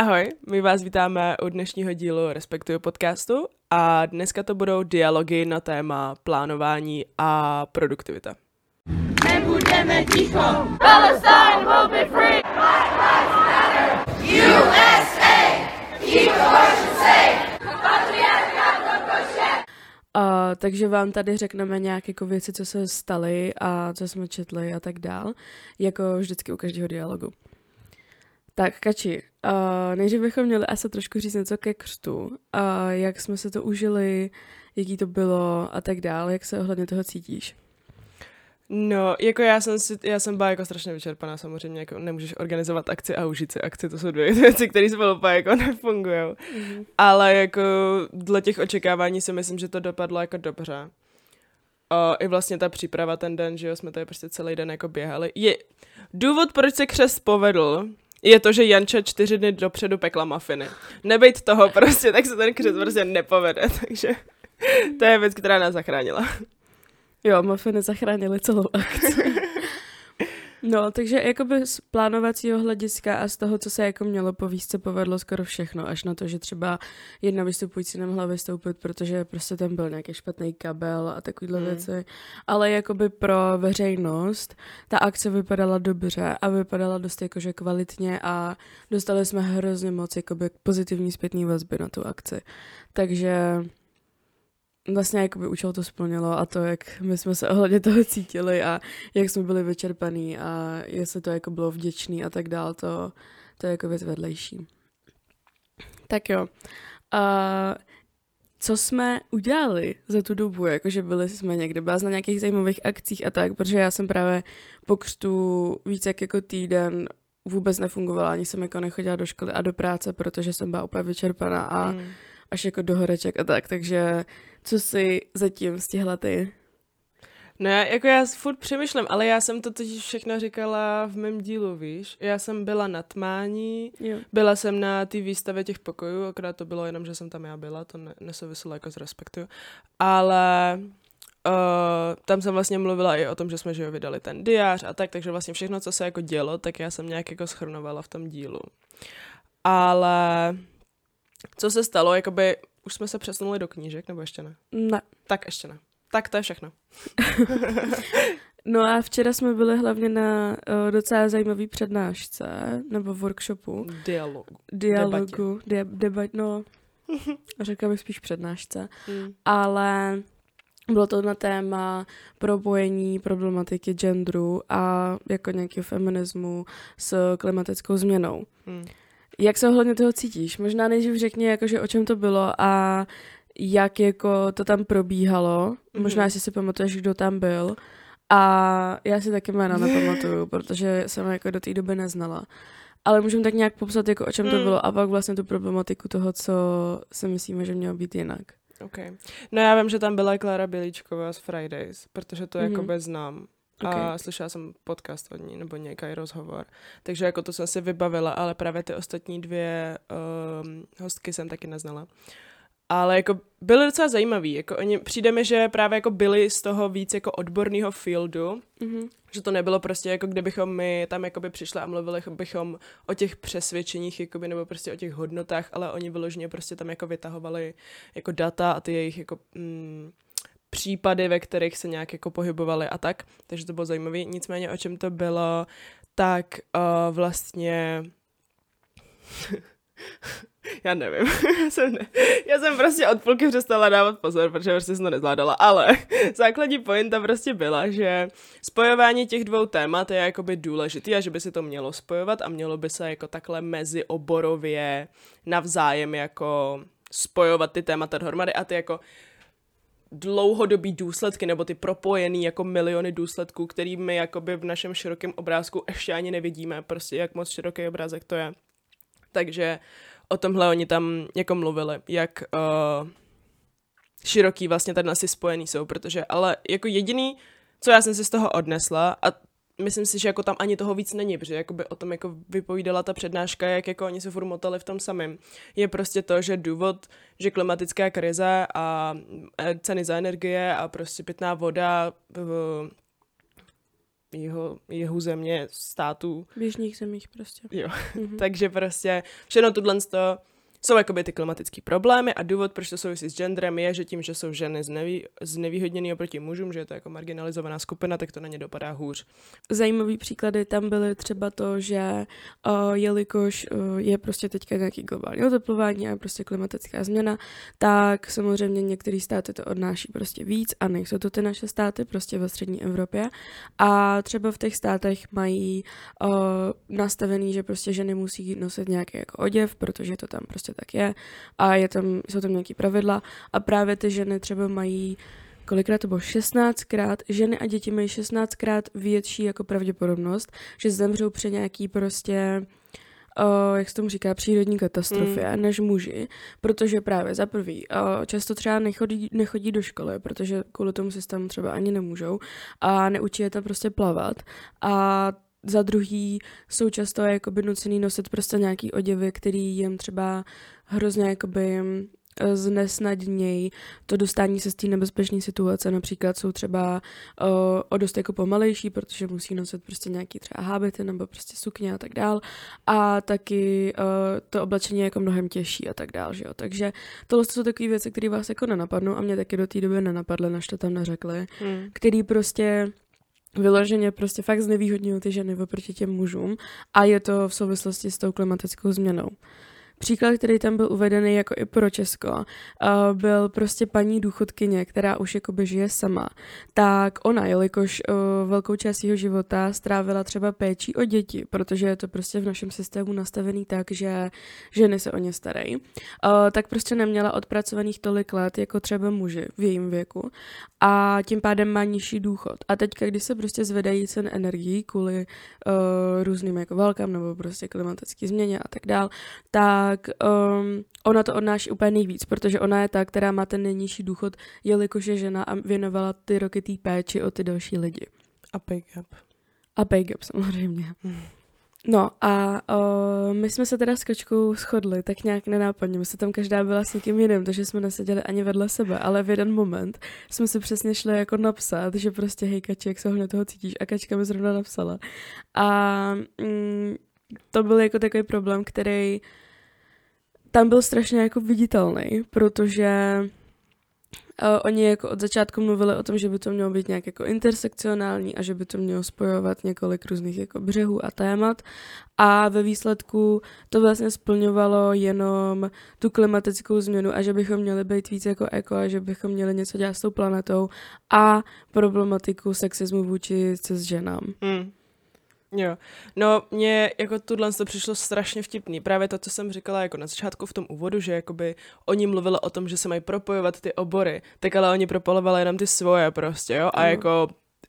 Ahoj, my vás vítáme u dnešního dílu Respektuju podcastu a dneska to budou dialogy na téma plánování a produktivita. Nebudeme ticho! Palestine will be free! Black Lives Matter! USA! Keep abortion safe! Uh, takže vám tady řekneme nějaké jako věci, co se staly a co jsme četli a tak dál, jako vždycky u každého dialogu. Tak, Kači, uh, nejdřív bychom měli asi trošku říct něco ke křtu, uh, jak jsme se to užili, jaký to bylo a tak dál, jak se ohledně toho cítíš. No, jako já jsem, si, já jsem byla jako strašně vyčerpaná samozřejmě, jako nemůžeš organizovat akci a užít si akci, to jsou dvě věci, které spolu jako nefungují. Mm-hmm. Ale jako dle těch očekávání si myslím, že to dopadlo jako dobře. O, I vlastně ta příprava ten den, že jo, jsme tady prostě celý den jako běhali. Je, důvod, proč se křest povedl, je to, že Janča čtyři dny dopředu pekla mafiny. Nebejt toho prostě, tak se ten křest prostě nepovede, takže to je věc, která nás zachránila. Jo, mafiny zachránili celou akci. No, takže jakoby z plánovacího hlediska a z toho, co se jako mělo povíst, se povedlo skoro všechno, až na to, že třeba jedna vystupující nemohla vystoupit, protože prostě tam byl nějaký špatný kabel a takovýhle mm. věci. Ale jakoby pro veřejnost ta akce vypadala dobře a vypadala dost jakože kvalitně a dostali jsme hrozně moc jakoby pozitivní zpětný vazby na tu akci. Takže vlastně jakoby účel to splnilo a to, jak my jsme se ohledně toho cítili a jak jsme byli vyčerpaný a jestli to jako bylo vděčný a tak dál, to, to je jako věc vedlejší. Tak jo. A co jsme udělali za tu dobu, jakože byli jsme někde, byla na nějakých zajímavých akcích a tak, protože já jsem právě po křtu víc jak jako týden vůbec nefungovala, ani jsem jako nechodila do školy a do práce, protože jsem byla úplně vyčerpaná a mm. Až jako do horeček a tak, takže co jsi zatím stihla ty? No já, jako já furt přemýšlím, ale já jsem to totiž všechno říkala v mém dílu, víš. Já jsem byla na tmání, jo. byla jsem na té výstavě těch pokojů, akorát to bylo jenom, že jsem tam já byla, to ne, nesouviselo jako z respektu. Ale uh, tam jsem vlastně mluvila i o tom, že jsme že jo, vydali ten diář a tak, takže vlastně všechno, co se jako dělo, tak já jsem nějak jako schrnovala v tom dílu. Ale co se stalo, jakoby už jsme se přesunuli do knížek, nebo ještě ne? Ne. Tak ještě ne. Tak to je všechno. no a včera jsme byli hlavně na uh, docela zajímavý přednášce, nebo workshopu. Dialogu. Dialogu. Debatě. De- debat, no, řekla bych spíš přednášce. Mm. Ale bylo to na téma propojení problematiky genderu a jako nějakého feminismu s klimatickou změnou. Mm. Jak se ohledně toho cítíš? Možná nejdřív řekni, jakože o čem to bylo a jak jako to tam probíhalo. Mm-hmm. Možná, jestli si pamatuješ, kdo tam byl. A já si taky jména nepamatuju, protože jsem jako do té doby neznala. Ale můžeme tak nějak popsat, jako o čem mm. to bylo a pak vlastně tu problematiku toho, co si myslíme, že mělo být jinak. OK. No já vím, že tam byla Klára Bělíčková z Fridays, protože to mm-hmm. jako bez znám. Okay. A slyšela jsem podcast od ní, nebo nějaký rozhovor. Takže jako to jsem si vybavila, ale právě ty ostatní dvě um, hostky jsem taky neznala. Ale jako byly docela zajímavý. Jako oni, přijde mi, že právě jako byli z toho víc jako odborného fieldu, mm-hmm. že to nebylo prostě jako kdybychom my tam jakoby přišli a mluvili bychom o těch přesvědčeních jakoby, nebo prostě o těch hodnotách, ale oni vyloženě prostě tam jako vytahovali jako data a ty jejich jako mm, případy, ve kterých se nějak jako pohybovali a tak, takže to bylo zajímavé. Nicméně o čem to bylo, tak uh, vlastně já nevím, já jsem, ne, já jsem prostě od půlky přestala dávat pozor, protože prostě jsem to nezvládala, ale základní pointa prostě byla, že spojování těch dvou témat je jakoby důležitý a že by se to mělo spojovat a mělo by se jako takhle mezi oborově navzájem jako spojovat ty témata dohromady a ty jako dlouhodobý důsledky nebo ty propojený jako miliony důsledků, který my jakoby v našem širokém obrázku ještě ani nevidíme, prostě jak moc široký obrázek to je. Takže o tomhle oni tam jako mluvili, jak uh, široký vlastně tady asi spojený jsou, protože ale jako jediný, co já jsem si z toho odnesla a myslím si, že jako tam ani toho víc není, protože jakoby o tom jako vypovídala ta přednáška, jak jako oni se furt v tom samém. Je prostě to, že důvod, že klimatická krize a ceny za energie a prostě pitná voda jeho, jeho země, států. V běžných zemích prostě. Jo, mm-hmm. takže prostě všechno tohle to jsou jakoby ty klimatické problémy a důvod, proč to souvisí s genderem, je, že tím, že jsou ženy znevý, znevýhodněny oproti mužům, že je to jako marginalizovaná skupina, tak to na ně dopadá hůř. Zajímavý příklady tam byly třeba to, že uh, jelikož uh, je prostě teďka nějaký globální oteplování a prostě klimatická změna, tak samozřejmě některé státy to odnáší prostě víc a nejsou to ty naše státy prostě ve střední Evropě a třeba v těch státech mají uh, nastavený, že prostě ženy musí nosit nějaký jako oděv, protože to tam prostě prostě tak je. A je tam, jsou tam nějaký pravidla. A právě ty ženy třeba mají kolikrát to bylo 16krát, ženy a děti mají 16krát větší jako pravděpodobnost, že zemřou při nějaký prostě Uh, jak se tomu říká, přírodní katastrofě, mm. než muži, protože právě za prvý uh, často třeba nechodí, nechodí do školy, protože kvůli tomu systému třeba ani nemůžou a neučí je tam prostě plavat. A za druhý jsou často jakoby nucený nosit prostě nějaký oděvy, který jim třeba hrozně jakoby eh, znesnadnějí to dostání se z té nebezpečné situace. Například jsou třeba uh, o dost jako pomalejší, protože musí nosit prostě nějaký třeba hábity nebo prostě sukně a tak dál. A taky uh, to oblečení je jako mnohem těžší a tak dál, že jo. Takže tohle jsou takové věci, které vás jako nenapadnou a mě taky do té doby nenapadly, než to tam neřekli, hmm. který prostě vyloženě prostě fakt znevýhodňují ty ženy oproti těm mužům a je to v souvislosti s tou klimatickou změnou. Příklad, který tam byl uvedený jako i pro Česko, byl prostě paní důchodkyně, která už jakoby žije sama. Tak ona, jelikož uh, velkou část jeho života strávila třeba péčí o děti, protože je to prostě v našem systému nastavený tak, že ženy se o ně starají, uh, tak prostě neměla odpracovaných tolik let jako třeba muži v jejím věku a tím pádem má nižší důchod. A teďka, když se prostě zvedají cen energií kvůli uh, různým jako válkám nebo prostě klimatické změně a tak dál, tak um, ona to odnáší úplně nejvíc, protože ona je ta, která má ten nejnižší důchod, jelikož je žena a věnovala ty roky té péči o ty další lidi. A pay gap. A pay gap samozřejmě. Hmm. No a o, my jsme se teda s kočkou shodli tak nějak nenápadně. My se tam každá byla s někým jiným, takže jsme neseděli ani vedle sebe, ale v jeden moment jsme si přesně šli jako napsat, že prostě hej Kači, jak se ohně toho cítíš a Kačka mi zrovna napsala. A mm, to byl jako takový problém, který tam byl strašně jako viditelný, protože Uh, oni jako od začátku mluvili o tom, že by to mělo být nějak jako intersekcionální a že by to mělo spojovat několik různých jako břehů a témat. A ve výsledku to vlastně splňovalo jenom tu klimatickou změnu a že bychom měli být víc jako eko a že bychom měli něco dělat s tou planetou a problematiku sexismu vůči cis ženám. Mm. Jo, no mně jako tuhle to přišlo strašně vtipný. Právě to, co jsem říkala jako na začátku v tom úvodu, že jakoby oni mluvili o tom, že se mají propojovat ty obory, tak ale oni propojovali jenom ty svoje prostě, jo, a mm. jako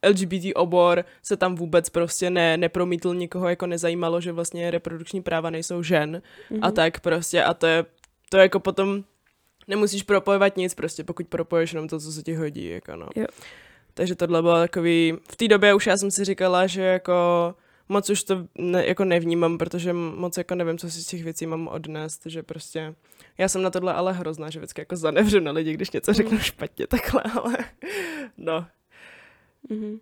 LGBT obor se tam vůbec prostě ne, nepromítl nikoho, jako nezajímalo, že vlastně reprodukční práva nejsou žen mm-hmm. a mhm. tak prostě a to je, to je jako potom nemusíš propojovat nic prostě, pokud propoješ jenom to, co se ti hodí, jako no. Jo. Takže tohle bylo takový, v té době už já jsem si říkala, že jako moc už to ne, jako nevnímám, protože moc jako nevím, co si z těch věcí mám odnést, že prostě já jsem na tohle ale hrozná, že vždycky jako zanevřu na lidi, když něco řeknu mm. špatně takhle, ale no. Mm-hmm.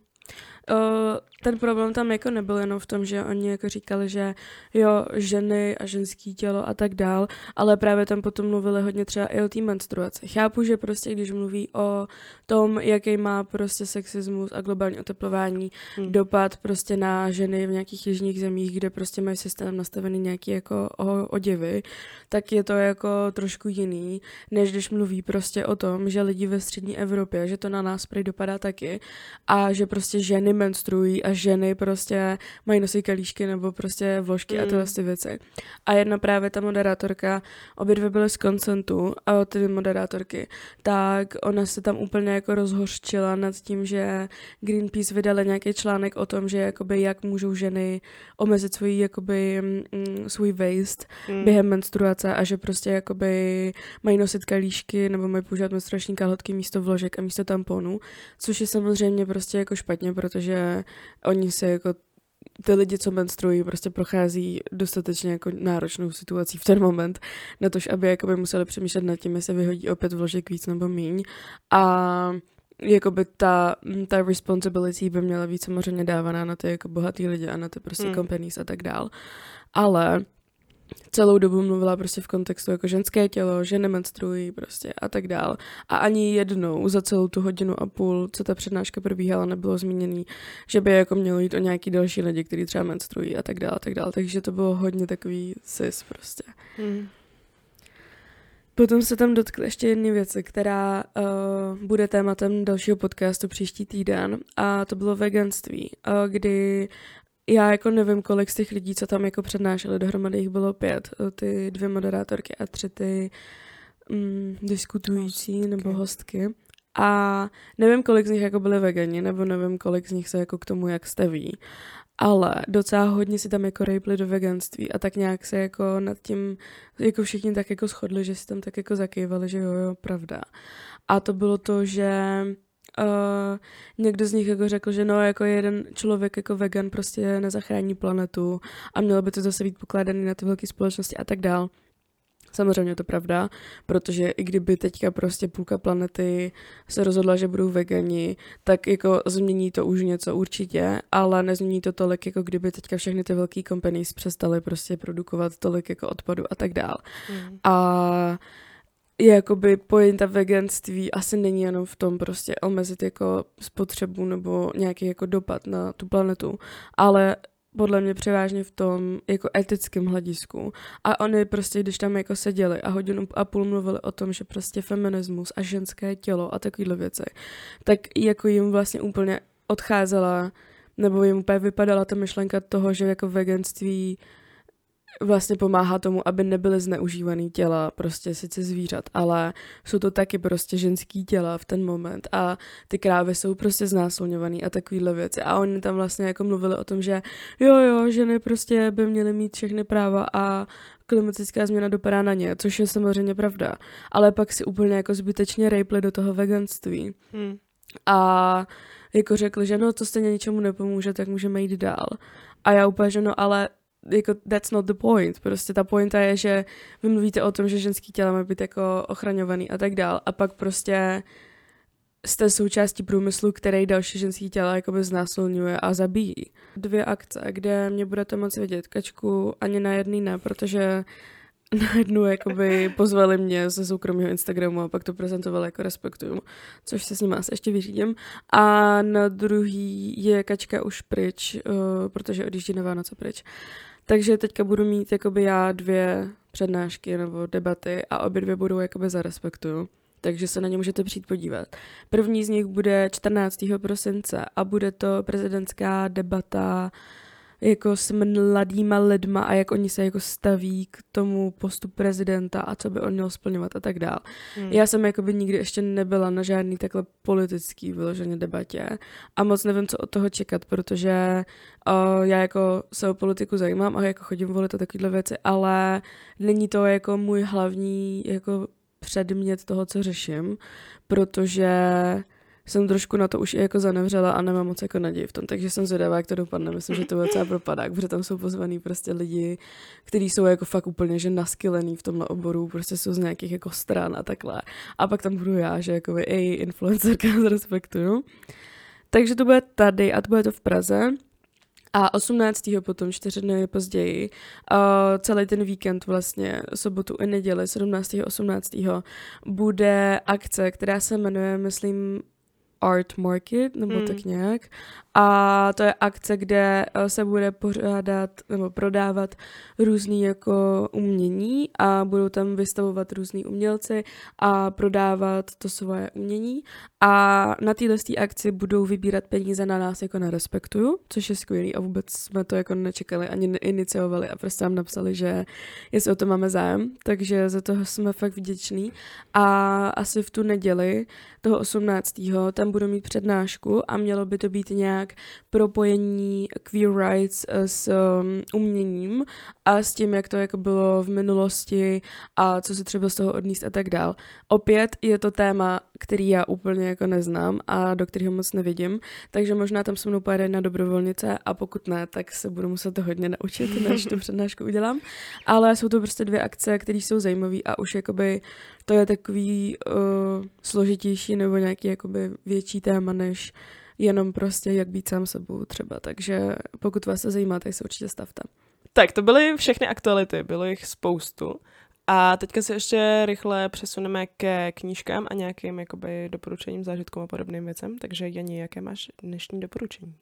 Uh, ten problém tam jako nebyl jenom v tom, že oni jako říkali, že jo, ženy a ženský tělo a tak dál, ale právě tam potom mluvili hodně třeba i o té menstruaci. Chápu, že prostě když mluví o tom, jaký má prostě sexismus a globální oteplování hmm. dopad prostě na ženy v nějakých jižních zemích, kde prostě mají systém nastavený nějaký jako oděvy, tak je to jako trošku jiný, než když mluví prostě o tom, že lidi ve střední Evropě, že to na nás prý dopadá taky a že prostě ženy menstruují a ženy prostě mají nosit kalíšky nebo prostě vložky mm. a tyhle ty věci. A jedna právě ta moderátorka, obě dvě byly z koncentu, a ty moderátorky, tak ona se tam úplně jako rozhořčila nad tím, že Greenpeace vydali nějaký článek o tom, že jakoby jak můžou ženy omezit svůj jakoby mm, svůj waste mm. během menstruace a že prostě jakoby mají nosit kalíšky nebo mají používat menstruační kalhotky místo vložek a místo tamponů, což je samozřejmě prostě jako špatně, protože oni se jako ty lidi, co menstruují, prostě prochází dostatečně jako náročnou situací v ten moment, na to, aby jakoby museli přemýšlet nad tím, jestli vyhodí opět vložek víc nebo míň. A jakoby ta, ta responsibility by měla být samozřejmě dávaná na ty jako bohatý lidi a na ty prostě Hmm. companies a tak dál. Ale celou dobu mluvila prostě v kontextu jako ženské tělo, ženy menstruují prostě a tak dál. A ani jednou za celou tu hodinu a půl, co ta přednáška probíhala, nebylo zmíněný, že by jako mělo jít o nějaký další lidi, kteří třeba menstruují a tak dál a tak dál. Takže to bylo hodně takový cis prostě. Mm. Potom se tam dotkl ještě jedné věci, která uh, bude tématem dalšího podcastu příští týden a to bylo veganství, uh, kdy já jako nevím, kolik z těch lidí, co tam jako přednášeli, dohromady jich bylo pět, uh, ty dvě moderátorky a tři ty mm, diskutující Hostky. nebo hostky. A nevím, kolik z nich jako byly vegani, nebo nevím, kolik z nich se jako k tomu jak staví. Ale docela hodně si tam jako rejpli do veganství a tak nějak se jako nad tím, jako všichni tak jako shodli, že si tam tak jako zakývali, že jo, jo, pravda. A to bylo to, že uh, někdo z nich jako řekl, že no, jako jeden člověk jako vegan prostě nezachrání planetu a mělo by to zase být pokládaný na ty velké společnosti a tak dál. Samozřejmě je to pravda, protože i kdyby teďka prostě půlka planety se rozhodla, že budou vegani, tak jako změní to už něco určitě, ale nezmění to tolik, jako kdyby teďka všechny ty velké companies přestaly prostě produkovat tolik jako odpadu a tak dál. Mm. A jakoby pointa veganství asi není jenom v tom prostě omezit jako spotřebu nebo nějaký jako dopad na tu planetu, ale podle mě převážně v tom jako etickém hledisku. A oni prostě, když tam jako seděli a hodinu a půl mluvili o tom, že prostě feminismus a ženské tělo a takovéhle věci, tak jako jim vlastně úplně odcházela, nebo jim úplně vypadala ta myšlenka toho, že jako veganství vlastně pomáhá tomu, aby nebyly zneužívaný těla prostě sice zvířat, ale jsou to taky prostě ženský těla v ten moment a ty krávy jsou prostě znásilňovaný a takovýhle věci a oni tam vlastně jako mluvili o tom, že jo jo, ženy prostě by měly mít všechny práva a klimatická změna dopadá na ně, což je samozřejmě pravda, ale pak si úplně jako zbytečně rejpli do toho veganství Mm. a jako řekli, že no to stejně ničemu nepomůže, tak můžeme jít dál. A já úplně, že no ale jako that's not the point. Prostě ta pointa je, že vy mluvíte o tom, že ženský těla má být jako ochraňovaný a tak dál a pak prostě jste součástí průmyslu, který další ženský těla jakoby znásilňuje a zabíjí. Dvě akce, kde mě budete moc vidět. Kačku ani na jedný ne, protože na jednu jakoby pozvali mě ze soukromého Instagramu a pak to prezentovali jako respektuju, což se s ním asi ještě vyřídím. A na druhý je Kačka už pryč, uh, protože odjíždí na Vánoce pryč. Takže teďka budu mít jakoby já dvě přednášky nebo debaty a obě dvě budou jakoby za respektuju. Takže se na ně můžete přijít podívat. První z nich bude 14. prosince a bude to prezidentská debata jako s mladýma lidma a jak oni se jako staví k tomu postu prezidenta a co by on měl splňovat a tak dál. Mm. Já jsem jakoby nikdy ještě nebyla na žádný takhle politický vyloženě debatě a moc nevím, co od toho čekat, protože uh, já jako se o politiku zajímám a jako chodím volit a takovéhle věci, ale není to jako můj hlavní jako předmět toho, co řeším, protože jsem trošku na to už i jako zanevřela a nemám moc jako naději v tom, takže jsem zvědavá, jak to dopadne. Myslím, že to bude docela propadák, protože tam jsou pozvaný prostě lidi, kteří jsou jako fakt úplně že naskylený v tomhle oboru, prostě jsou z nějakých jako stran a takhle. A pak tam budu já, že jako ej, influencerka z respektuju. Takže to bude tady a to bude to v Praze. A 18. potom, čtyři dny později, uh, celý ten víkend vlastně, sobotu i neděli, 17. 18. bude akce, která se jmenuje, myslím, Art Market, nebo mm. tak nějak. A to je akce, kde eh, se bude pořádat nebo prodávat různý jako umění a budou tam vystavovat různý umělci a prodávat to svoje umění. A na téhle akci budou vybírat peníze na nás jako na Respektuju, což je skvělý a vůbec jsme to jako nečekali ani neiniciovali a prostě nám napsali, že jestli o to máme zájem, takže za toho jsme fakt vděční. A asi v tu neděli toho 18. tam budu mít přednášku a mělo by to být nějak nějak propojení queer rights eh, s um, uměním a s tím, jak to jako bylo v minulosti a co se třeba z toho odníst a tak dál. Opět je to téma, který já úplně jako neznám a do kterého moc nevidím, takže možná tam se mnou pojede na dobrovolnice a pokud ne, tak se budu muset to hodně naučit, než tu přednášku udělám. Ale jsou to prostě dvě akce, které jsou zajímavé a už jakoby to je takový uh, složitější nebo nějaký jakoby větší téma, než jenom prostě jak být sám sebou třeba. Takže pokud vás to zajímá, tak se určitě stavte. Tak to byly všechny aktuality, bylo jich spoustu. A teďka se ještě rychle přesuneme ke knížkám a nějakým jakoby doporučením, zážitkům a podobným věcem. Takže Janí, jaké máš dnešní doporučení?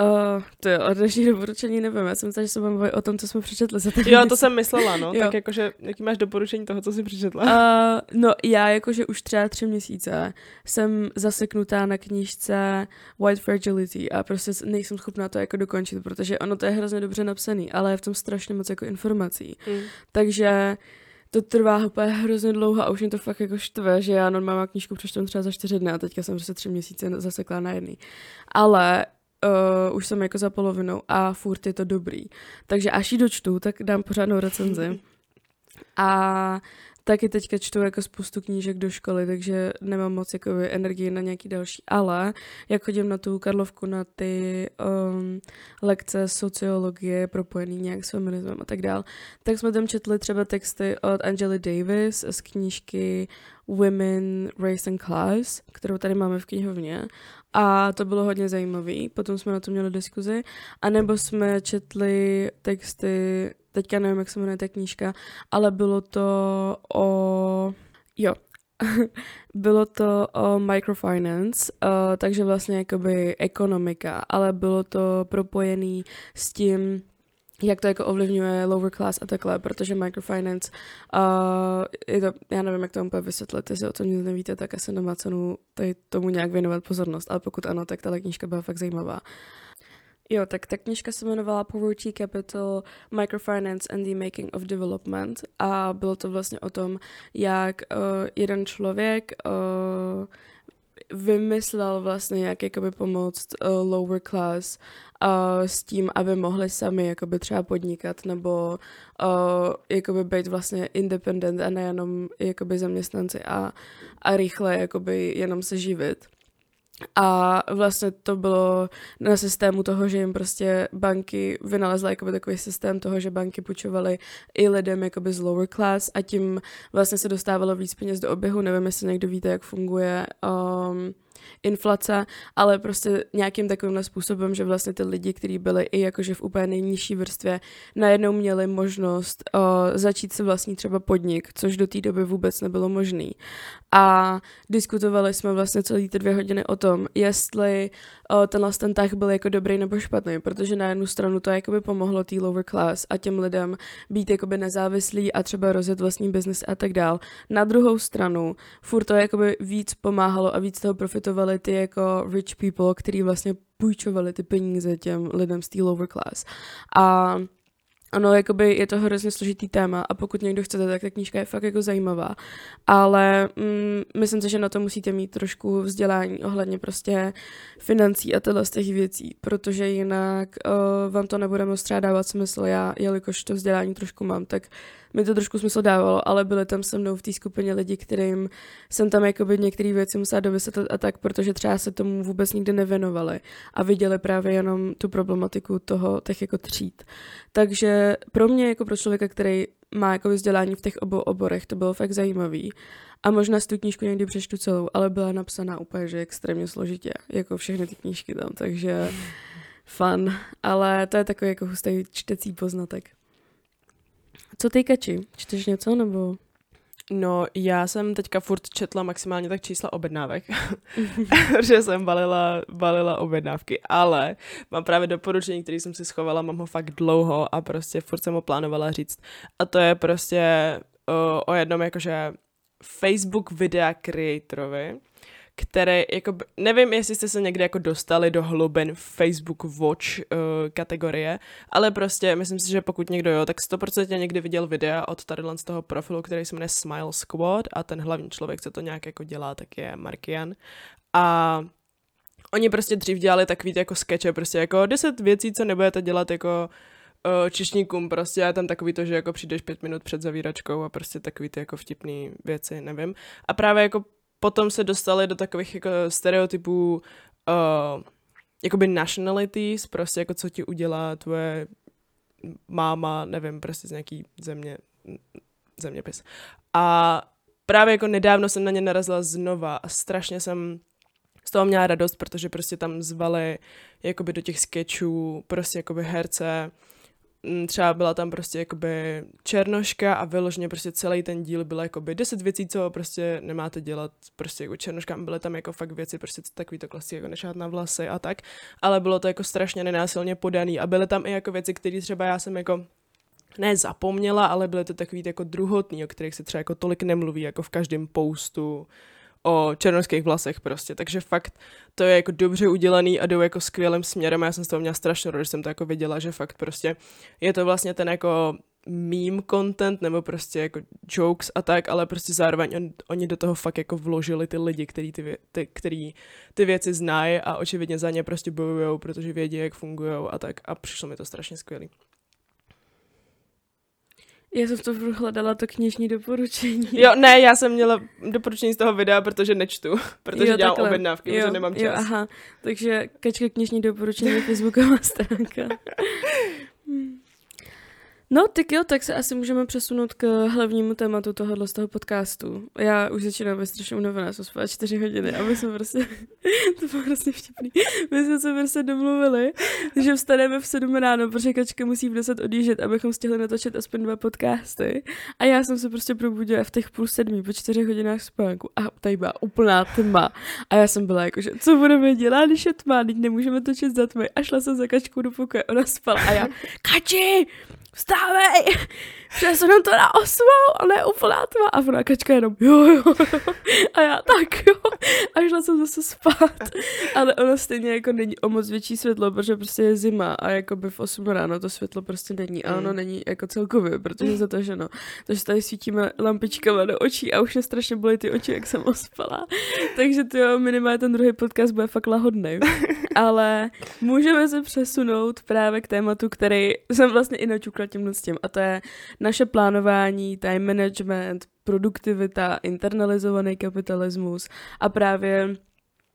Uh, to je od dnešní doporučení nevím, já jsem myslela, že se budeme o tom, co jsme přečetli za Jo, to jsem myslela, no, jo. tak jakože, jaký máš doporučení toho, co jsi přečetla? Uh, no, já jakože už třeba tři měsíce jsem zaseknutá na knížce White Fragility a prostě nejsem schopná to jako dokončit, protože ono to je hrozně dobře napsaný, ale je v tom strašně moc jako informací. Mm. Takže to trvá úplně hrozně dlouho a už mě to fakt jako štve, že já normálně knížku přečtu třeba za čtyři dny a teďka jsem prostě tři měsíce zasekla na jedný. Ale uh, už jsem jako za polovinou a furt je to dobrý. Takže až ji dočtu, tak dám pořádnou recenzi. A taky teďka čtu jako spoustu knížek do školy, takže nemám moc jako energii na nějaký další. Ale jak chodím na tu Karlovku, na ty um, lekce sociologie propojený nějak s feminismem a tak dál, tak jsme tam četli třeba texty od Angely Davis z knížky Women, Race and Class, kterou tady máme v knihovně a to bylo hodně zajímavé. Potom jsme na to měli diskuzi. A nebo jsme četli texty, teďka nevím, jak se jmenuje ta knížka, ale bylo to o... Jo, bylo to o microfinance, uh, takže vlastně jakoby ekonomika, ale bylo to propojený s tím, jak to jako ovlivňuje lower class a takhle, protože microfinance, uh, je to, já nevím, jak to úplně vysvětlit, jestli o tom nic nevíte, tak asi nemá cenu tady tomu nějak věnovat pozornost, ale pokud ano, tak ta knížka byla fakt zajímavá. Jo, tak ta knížka se jmenovala Poverty Capital, Microfinance and the Making of Development a bylo to vlastně o tom, jak uh, jeden člověk uh, vymyslel vlastně, jak jakoby pomoct uh, lower class uh, s tím, aby mohli sami jakoby třeba podnikat nebo uh, jakoby být vlastně independent a nejenom jakoby zaměstnanci a, a rychle jakoby jenom se živit. A vlastně to bylo na systému toho, že jim prostě banky vynalezly jakoby takový systém toho, že banky půjčovaly i lidem jakoby z lower class a tím vlastně se dostávalo víc peněz do oběhu. Nevím, jestli někdo víte, jak funguje um, inflace, ale prostě nějakým takovým způsobem, že vlastně ty lidi, kteří byli i jakože v úplně nejnižší vrstvě, najednou měli možnost uh, začít se vlastní třeba podnik, což do té doby vůbec nebylo možné. A diskutovali jsme vlastně celý ty dvě hodiny o tom, jestli uh, tenhle ten tah byl jako dobrý nebo špatný, protože na jednu stranu to jakoby pomohlo té lower class a těm lidem být jakoby nezávislí a třeba rozjet vlastní biznis a tak dál. Na druhou stranu furt to jakoby víc pomáhalo a víc toho profitovali ty jako rich people, kteří vlastně půjčovali ty peníze těm lidem z té lower class. A ano, jakoby je to hrozně složitý téma a pokud někdo chcete, tak ta knížka je fakt jako zajímavá. Ale mm, myslím si, že na to musíte mít trošku vzdělání ohledně prostě financí a tyhle z těch věcí, protože jinak uh, vám to nebude moc dávat smysl. Já, jelikož to vzdělání trošku mám, tak mi to trošku smysl dávalo, ale byly tam se mnou v té skupině lidi, kterým jsem tam jakoby některé věci musela dovysvětlit a tak, protože třeba se tomu vůbec nikdy nevěnovali a viděli právě jenom tu problematiku toho, těch jako tříd. Takže pro mě jako pro člověka, který má jako vzdělání v těch obou oborech, to bylo fakt zajímavý. A možná si tu knížku někdy přečtu celou, ale byla napsaná úplně, že extrémně složitě, jako všechny ty knížky tam, takže fun. Ale to je takový jako hustý čtecí poznatek. Co ty, Kači? Čteš něco, nebo... No, já jsem teďka furt četla maximálně tak čísla objednávek, že jsem balila, balila objednávky, ale mám právě doporučení, který jsem si schovala, mám ho fakt dlouho a prostě furt jsem ho plánovala říct. A to je prostě o, o jednom jakože Facebook videa creatorovi, který, jako, nevím, jestli jste se někdy jako dostali do hlubin Facebook Watch uh, kategorie, ale prostě myslím si, že pokud někdo jo, tak 100% někdy viděl videa od tady z toho profilu, který se jmenuje Smile Squad a ten hlavní člověk, co to nějak jako dělá, tak je Markian. A oni prostě dřív dělali takový jako skeče, prostě jako deset věcí, co nebudete dělat jako uh, čišníkům prostě a tam takový to, že jako přijdeš pět minut před zavíračkou a prostě takový ty jako vtipný věci, nevím. A právě jako potom se dostali do takových jako stereotypů uh, jakoby nationalities, prostě jako co ti udělá tvoje máma, nevím, prostě z nějaký země, zeměpis. A právě jako nedávno jsem na ně narazila znova a strašně jsem z toho měla radost, protože prostě tam zvali jakoby do těch sketchů prostě jakoby herce, třeba byla tam prostě jakoby černoška a vyloženě prostě celý ten díl byl jakoby deset věcí, co prostě nemáte dělat prostě jako černoška, byly tam jako fakt věci, prostě takový to klasy, jako nešát na vlasy a tak, ale bylo to jako strašně nenásilně podaný a byly tam i jako věci, které třeba já jsem jako ne zapomněla, ale byly to takový jako druhotný, o kterých se třeba jako tolik nemluví, jako v každém postu, o černoských vlasech prostě, takže fakt to je jako dobře udělaný a jdou jako skvělým směrem a já jsem z toho měla strašně rád, že jsem to jako viděla, že fakt prostě je to vlastně ten jako meme content nebo prostě jako jokes a tak, ale prostě zároveň on, oni do toho fakt jako vložili ty lidi, který ty, vě, ty, který ty věci znají a očividně za ně prostě bojují, protože vědí, jak fungují a tak a přišlo mi to strašně skvělý. Já jsem to hledala to knižní doporučení. Jo, ne, já jsem měla doporučení z toho videa, protože nečtu, protože jo, dělám takhle. objednávky, jo, protože nemám čas. Jo, aha, takže kačka knižní doporučení je facebooková stránka. No, tak jo, tak se asi můžeme přesunout k hlavnímu tématu tohohle z toho podcastu. Já už začínám být strašně unavená, jsem spala čtyři hodiny a my jsme prostě, to bylo prostě vtipný, my jsme se prostě domluvili, že vstaneme v sedm ráno, protože Kačka musí v deset odjíždět, abychom stihli natočit aspoň dva podcasty. A já jsem se prostě probudila v těch půl sedmí, po čtyřech hodinách spánku a tady byla úplná tma. A já jsem byla jako, že co budeme dělat, když je tma, teď nemůžeme točit za tmy. A šla jsem za Kačkou do pokoje, ona spala a já, Kači, vstávej, přesunu to na osmou a ne úplná tma. A ona kačka jenom, jo, jo, jo. A já, tak jo. A šla jsem zase spát. Ale ono stejně jako není o moc větší světlo, protože prostě je zima a jako by v 8 ráno to světlo prostě není. A ono mm. není jako celkově, protože za to, že no, to, že tady svítíme lampičkama do očí a už je strašně bolí ty oči, jak jsem ospala. Takže to minimálně ten druhý podcast bude fakt lahodný. Ale můžeme se přesunout právě k tématu, který jsem vlastně i načukla tímhle s tím. A to je naše plánování, time management, produktivita, internalizovaný kapitalismus a právě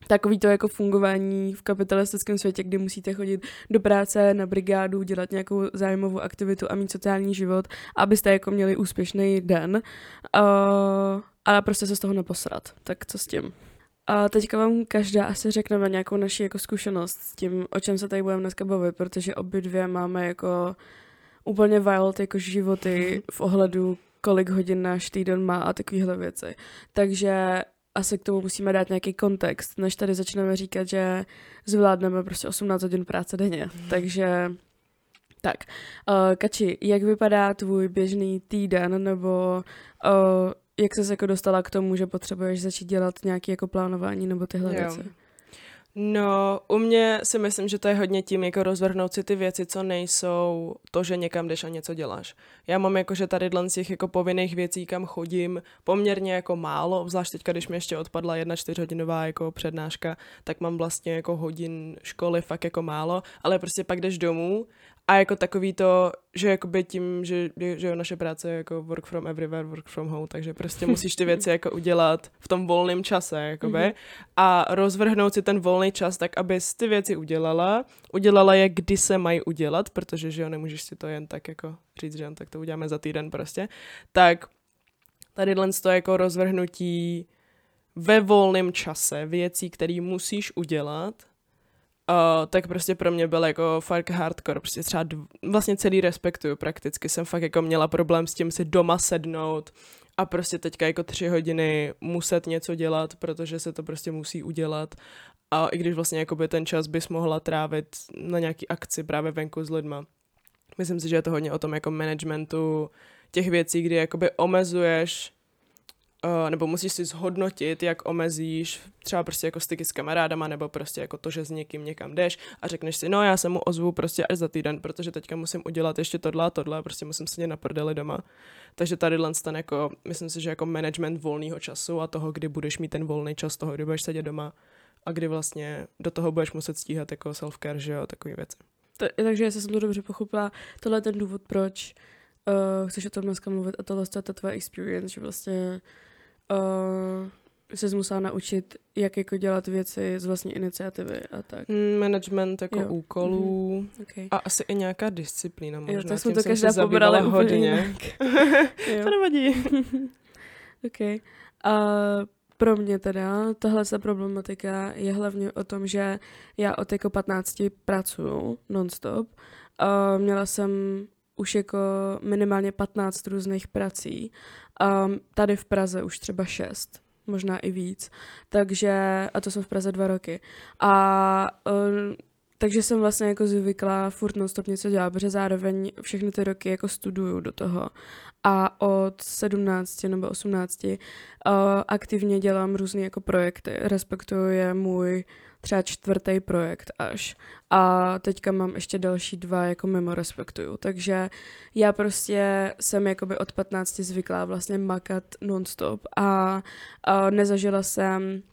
takový to jako fungování v kapitalistickém světě, kdy musíte chodit do práce, na brigádu, dělat nějakou zájmovou aktivitu a mít sociální život, abyste jako měli úspěšný den. Uh, ale prostě se z toho neposrat. Tak co s tím? A teďka vám každá asi řekneme nějakou naši jako zkušenost s tím, o čem se tady budeme dneska bavit, protože obě dvě máme jako úplně wild jako životy mhm. v ohledu, kolik hodin náš týden má a takovéhle věci. Takže asi k tomu musíme dát nějaký kontext, než tady začneme říkat, že zvládneme prostě 18 hodin práce denně. Mm. Takže tak, uh, Kači, jak vypadá tvůj běžný týden, nebo uh, jak jsi se jako dostala k tomu, že potřebuješ začít dělat nějaké jako plánování nebo tyhle jo. věci? No, u mě si myslím, že to je hodně tím, jako rozvrhnout si ty věci, co nejsou to, že někam jdeš a něco děláš. Já mám jako, že tady z těch jako povinných věcí, kam chodím, poměrně jako málo, zvlášť teďka, když mi ještě odpadla jedna čtyřhodinová jako přednáška, tak mám vlastně jako hodin školy fakt jako málo, ale prostě pak jdeš domů a jako takový to, že jakoby tím, že, že naše práce je jako work from everywhere, work from home, takže prostě musíš ty věci jako udělat v tom volném čase, jakoby, mm-hmm. a rozvrhnout si ten volný čas tak, abys ty věci udělala, udělala je, kdy se mají udělat, protože, že jo, nemůžeš si to jen tak jako říct, že jen tak to uděláme za týden prostě, tak tady to jako rozvrhnutí ve volném čase věcí, které musíš udělat, Uh, tak prostě pro mě byl jako fakt hardcore, prostě třeba dv- vlastně celý respektuju prakticky, jsem fakt jako měla problém s tím si doma sednout a prostě teďka jako tři hodiny muset něco dělat, protože se to prostě musí udělat a i když vlastně jakoby ten čas bys mohla trávit na nějaký akci právě venku s lidma. Myslím si, že je to hodně o tom jako managementu těch věcí, kdy jakoby omezuješ Uh, nebo musíš si zhodnotit, jak omezíš třeba prostě jako styky s kamarádama, nebo prostě jako to, že s někým někam jdeš a řekneš si, no já se mu ozvu prostě až za týden, protože teďka musím udělat ještě tohle a tohle, prostě musím sedět na prdeli doma. Takže tady ten jako, myslím si, že jako management volného času a toho, kdy budeš mít ten volný čas, toho, kdy budeš sedět doma, a kdy vlastně do toho budeš muset stíhat jako self-care, že jo, takový věci. To, takže jestli jsem to dobře pochopila, tohle je ten důvod, proč uh, chceš o tom dneska mluvit a tohle je ta tvoje experience, že vlastně uh, se musela naučit, jak jako dělat věci z vlastní iniciativy a tak. Mm, management jako jo. úkolů mm-hmm. okay. a asi i nějaká disciplína možná. Jo, tak jsme to každá pobrala hodně. to nevadí. ok. A pro mě teda tahle problematika je hlavně o tom, že já od jako 15 pracuju nonstop. A měla jsem už jako minimálně 15 různých prací. A tady v Praze už třeba 6 možná i víc. Takže, a to jsem v Praze dva roky. A um, takže jsem vlastně jako zvykla furt non-stop něco dělat, protože zároveň všechny ty roky jako studuju do toho. A od 17 nebo 18 uh, aktivně dělám různé jako projekty. Respektuju je můj třeba čtvrtý projekt až. A teďka mám ještě další dva jako mimo respektuju. Takže já prostě jsem jakoby od 15 zvyklá vlastně makat nonstop a, a nezažila jsem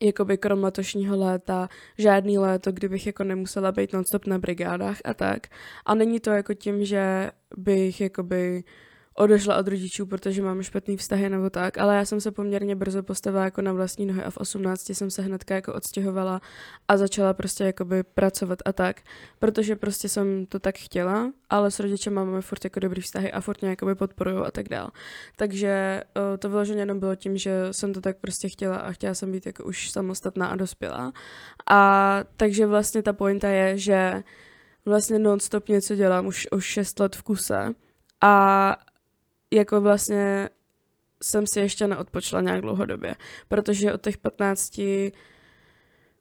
jakoby krom letošního léta žádný léto, kdybych jako nemusela být nonstop na brigádách a tak. A není to jako tím, že bych jakoby odešla od rodičů, protože mám špatný vztahy nebo tak, ale já jsem se poměrně brzo postavila jako na vlastní nohy a v 18 jsem se hnedka jako odstěhovala a začala prostě jakoby pracovat a tak, protože prostě jsem to tak chtěla, ale s rodičem máme furt jako dobrý vztahy a furt mě jakoby podporují a tak dál. Takže uh, to vyloženě jenom bylo tím, že jsem to tak prostě chtěla a chtěla jsem být jako už samostatná a dospělá. A takže vlastně ta pointa je, že vlastně non-stop něco dělám už, už 6 let v kuse a jako vlastně jsem si ještě neodpočla nějak dlouhodobě, protože od těch 15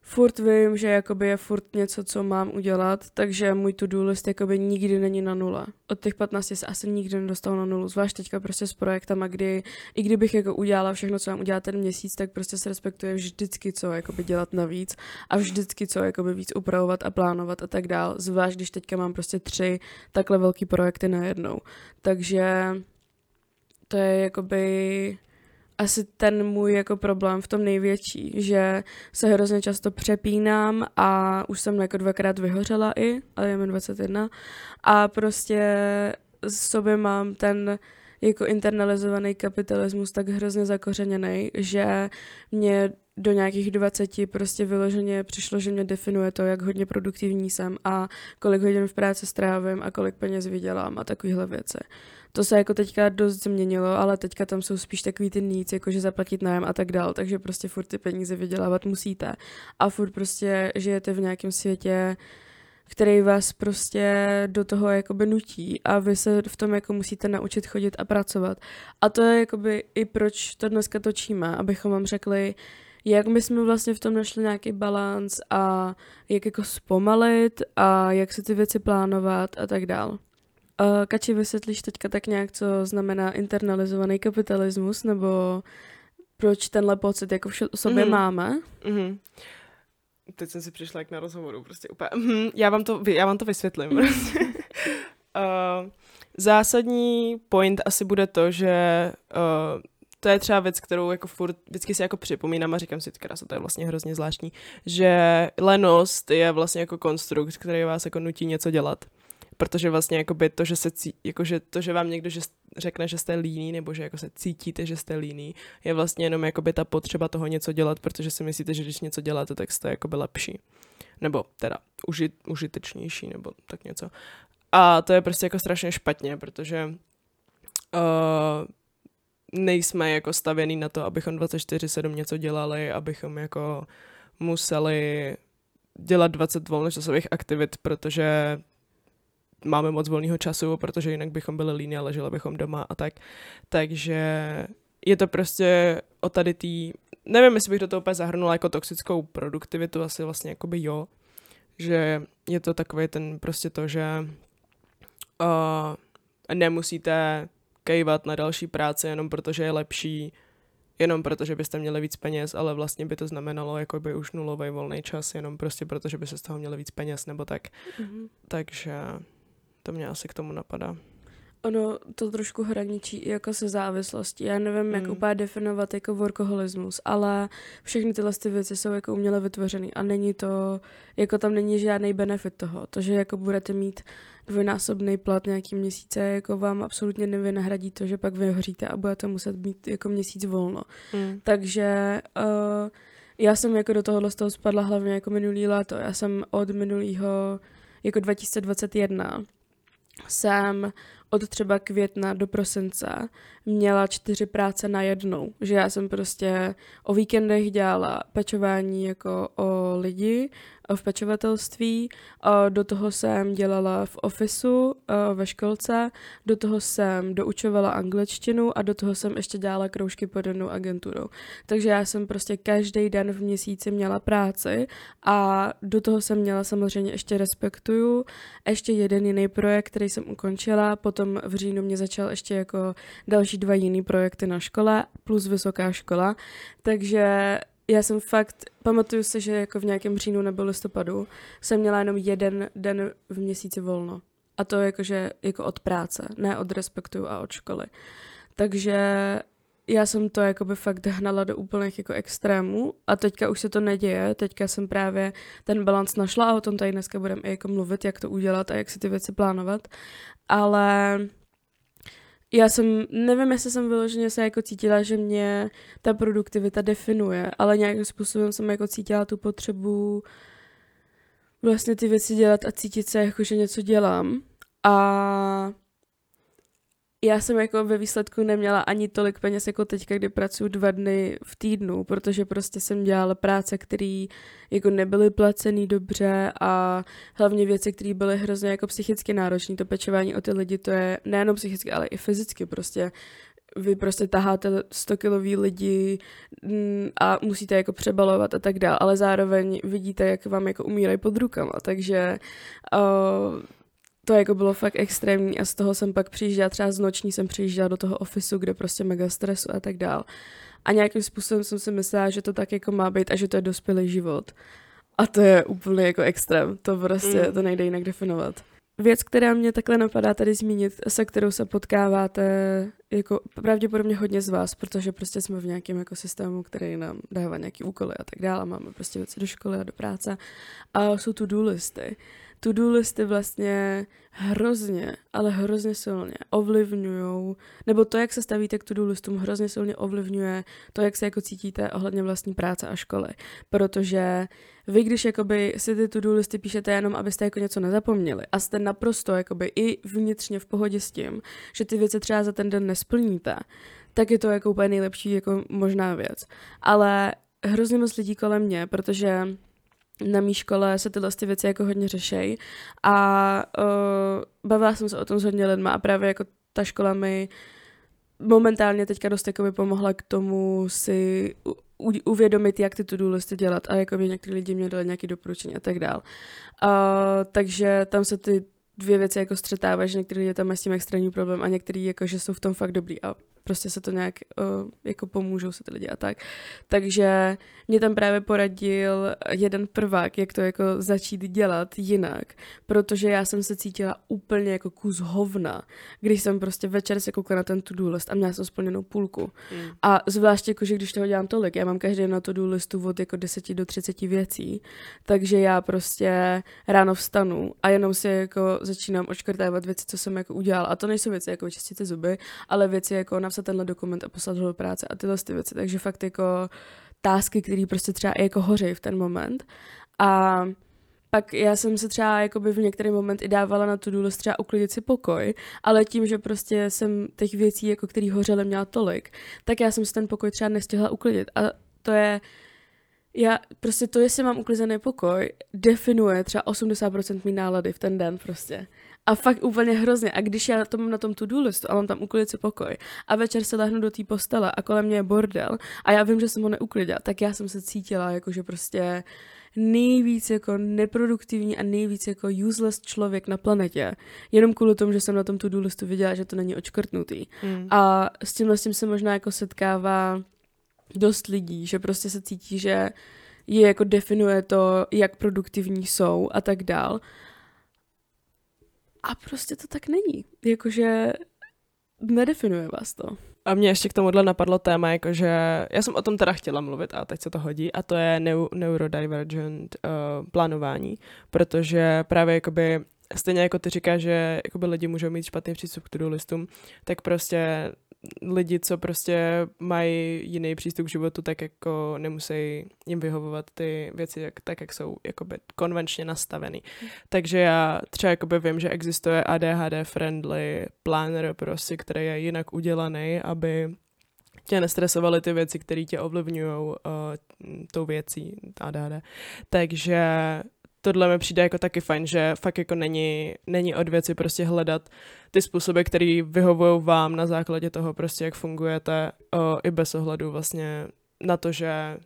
furt vím, že jakoby je furt něco, co mám udělat, takže můj to-do list jakoby nikdy není na nule. Od těch 15 se asi nikdy nedostal na nulu, zvlášť teďka prostě s projektama, kdy i kdybych jako udělala všechno, co mám udělat ten měsíc, tak prostě se respektuje vždycky, co jakoby dělat navíc a vždycky, co jakoby víc upravovat a plánovat a tak dál, zvlášť když teďka mám prostě tři takhle velký projekty najednou. Takže to je jakoby asi ten můj jako problém v tom největší, že se hrozně často přepínám a už jsem jako dvakrát vyhořela i, ale je mi 21 a prostě z sobě mám ten jako internalizovaný kapitalismus tak hrozně zakořeněný, že mě do nějakých 20 prostě vyloženě přišlo, že mě definuje to, jak hodně produktivní jsem a kolik hodin v práci strávím a kolik peněz vydělám a takovéhle věci. To se jako teďka dost změnilo, ale teďka tam jsou spíš takový ty nic, jako že zaplatit nájem a tak dál, takže prostě furt ty peníze vydělávat musíte. A furt prostě žijete v nějakém světě, který vás prostě do toho jakoby nutí a vy se v tom jako musíte naučit chodit a pracovat. A to je jakoby i proč to dneska točíme, abychom vám řekli, jak my jsme vlastně v tom našli nějaký balans a jak jako zpomalit a jak si ty věci plánovat a tak dál. Uh, Kači, vysvětlíš teďka tak nějak, co znamená internalizovaný kapitalismus, nebo proč tenhle pocit jako v sobě mm. máme? Mm. Teď jsem si přišla jak na rozhovoru, prostě úplně. Mm, já, vám to, já vám to vysvětlím. Prostě. uh, zásadní point asi bude to, že uh, to je třeba věc, kterou jako furt vždycky si jako připomínám a říkám si, krása, to je vlastně hrozně zvláštní, že lenost je vlastně jako konstrukt, který vás jako nutí něco dělat protože vlastně jakoby to, že se cí, jakože to, že vám někdo že řekne, že jste líný, nebo že jako se cítíte, že jste líný, je vlastně jenom jakoby ta potřeba toho něco dělat, protože si myslíte, že když něco děláte, tak jste jakoby lepší. Nebo teda užit, užitečnější, nebo tak něco. A to je prostě jako strašně špatně, protože uh, nejsme jako stavěný na to, abychom 24-7 něco dělali, abychom jako museli dělat 20 volnočasových aktivit, protože máme moc volného času, protože jinak bychom byli líní a leželi bychom doma a tak. Takže je to prostě o tady tý, nevím, jestli bych do toho úplně zahrnula jako toxickou produktivitu, asi vlastně jakoby jo, že je to takový ten prostě to, že uh, nemusíte kejvat na další práci jenom protože je lepší, jenom protože byste měli víc peněz, ale vlastně by to znamenalo jako by už nulový volný čas, jenom prostě protože by se z toho měli víc peněz nebo tak. Mm-hmm. Takže to mě asi k tomu napadá. ono to trošku hraničí i jako se závislostí. Já nevím, mm. jak Hmm. úplně definovat jako workoholismus, ale všechny tyhle ty věci jsou jako uměle vytvořený a není to, jako tam není žádný benefit toho. To, že jako budete mít dvojnásobný plat nějaký měsíce, jako vám absolutně nevynahradí to, že pak vyhoříte a budete muset mít jako měsíc volno. Mm. Takže uh, já jsem jako do tohohle z toho spadla hlavně jako minulý léto. Já jsem od minulého jako 2021 jsem od třeba května do prosince měla čtyři práce na jednou. Že já jsem prostě o víkendech dělala pečování jako o lidi v pečovatelství, do toho jsem dělala v ofisu ve školce, do toho jsem doučovala angličtinu a do toho jsem ještě dělala kroužky pod jednou agenturou. Takže já jsem prostě každý den v měsíci měla práci a do toho jsem měla samozřejmě ještě respektuju, ještě jeden jiný projekt, který jsem ukončila, potom v říjnu mě začal ještě jako další dva jiný projekty na škole plus vysoká škola, takže já jsem fakt, pamatuju si, že jako v nějakém říjnu nebo listopadu jsem měla jenom jeden den v měsíci volno. A to jakože jako od práce, ne od respektu a od školy. Takže já jsem to jakoby fakt hnala do úplných jako extrémů a teďka už se to neděje, teďka jsem právě ten balans našla a o tom tady dneska budeme i jako mluvit, jak to udělat a jak si ty věci plánovat, ale já jsem, nevím, jestli jsem vyloženě se jako cítila, že mě ta produktivita definuje, ale nějakým způsobem jsem jako cítila tu potřebu vlastně ty věci dělat a cítit se jako, že něco dělám. A já jsem jako ve výsledku neměla ani tolik peněz jako teďka, kdy pracuji dva dny v týdnu, protože prostě jsem dělala práce, které jako nebyly placený dobře a hlavně věci, které byly hrozně jako psychicky náročné. To pečování o ty lidi, to je nejenom psychicky, ale i fyzicky prostě vy prostě taháte 100 kilový lidi mm, a musíte jako přebalovat a tak dále, ale zároveň vidíte, jak vám jako umírají pod rukama, takže uh, to jako bylo fakt extrémní a z toho jsem pak přijížděla, třeba z noční jsem přijížděla do toho ofisu, kde prostě mega stresu a tak dál. A nějakým způsobem jsem si myslela, že to tak jako má být a že to je dospělý život. A to je úplně jako extrém, to prostě, Mm. to nejde jinak definovat. Věc, která mě takhle napadá tady zmínit, se kterou se potkáváte jako pravděpodobně hodně z vás, protože prostě jsme v nějakém jako systému, který nám dává nějaký úkoly a tak dále, máme prostě věci do školy a do práce a jsou to-do listy. To-do listy vlastně hrozně, ale hrozně silně ovlivňují, nebo to, jak se stavíte k to-do listům, hrozně silně ovlivňuje to, jak se jako cítíte ohledně vlastní práce a školy. Protože vy, když jakoby si ty to-do listy píšete jenom, abyste jako něco nezapomněli a jste naprosto jakoby i vnitřně v pohodě s tím, že ty věci třeba za ten den nesplníte, tak je to jako úplně nejlepší jako možná věc. Ale hrozně moc lidí kolem mě, protože na mý škole se tyhle ty věci jako hodně řešejí a uh, bavila jsem se o tom s hodně lidma a právě jako ta škola mi momentálně teďka dost jakoby pomohla k tomu si u, u, uvědomit, jak ty to-do listy dělat a jako by někteří lidi mě dali nějaké doporučení a tak dál. Uh, takže tam se ty dvě věci jako střetávají, že některý lidi tam mají s tím extrémní problém a některý jako, že jsou v tom fakt dobrý a prostě se to nějak uh, jako pomůžou se ty lidi a tak. Takže mě tam právě poradil jeden prvák, jak to jako začít dělat jinak, protože já jsem se cítila úplně jako kus hovna, když jsem prostě večer se koukala na ten to-do list a měla jsem splněnou půlku. Mm. A zvláště jako, že když toho dělám tolik, já mám každý na to listu od jako 10 do 30 věcí, takže já prostě ráno vstanu a jenom si jako začínám očkrtávat věci, co jsem jako udělala. A to nejsou věci jako vyčistit si zuby, ale věci jako napsat tenhle dokument a poslat ho do práce a tyhle ty věci. Takže fakt jako tásky, které prostě třeba i jako hoří v ten moment. A pak já jsem se třeba jakoby v některý moment i dávala na to list třeba uklidit si pokoj, ale tím, že prostě jsem těch věcí, jako který hořely, měla tolik, tak já jsem si ten pokoj třeba nestihla uklidit. A to je, já prostě to, jestli mám uklizený pokoj, definuje třeba 80% mý nálady v ten den prostě. A fakt úplně hrozně. A když já to mám na tom to-do listu a mám tam uklidit si pokoj a večer se lehnu do té postele a kolem mě je bordel a já vím, že jsem ho neuklidila, tak já jsem se cítila jako, že prostě nejvíc jako neproduktivní a nejvíc jako useless člověk na planetě. Jenom kvůli tomu, že jsem na tom to-do listu viděla, že to není očkrtnutý. Mm. A s tímhle s tím se možná jako setkává dost lidí, že prostě se cítí, že je jako definuje to, jak produktivní jsou a tak dál. A prostě to tak není. Jakože nedefinuje vás to. A mě ještě k tomuhle napadlo téma, jakože já jsem o tom teda chtěla mluvit a teď se to hodí a to je neu, neurodivergent uh, plánování, protože právě jakoby stejně jako ty říkáš, že jakoby lidi můžou mít špatný přístup k to listům, tak prostě lidi, co prostě mají jiný přístup k životu, tak jako nemusí jim vyhovovat ty věci jak, tak, jak jsou jakoby konvenčně nastaveny. Mm. Takže já třeba jakoby vím, že existuje ADHD friendly planner prostě, který je jinak udělaný, aby tě nestresovaly ty věci, které tě ovlivňují uh, tou věcí ADHD. Takže tohle mi přijde jako taky fajn, že fakt jako není, není od věci prostě hledat ty způsoby, které vyhovují vám na základě toho prostě, jak fungujete o, i bez ohledu vlastně na to, že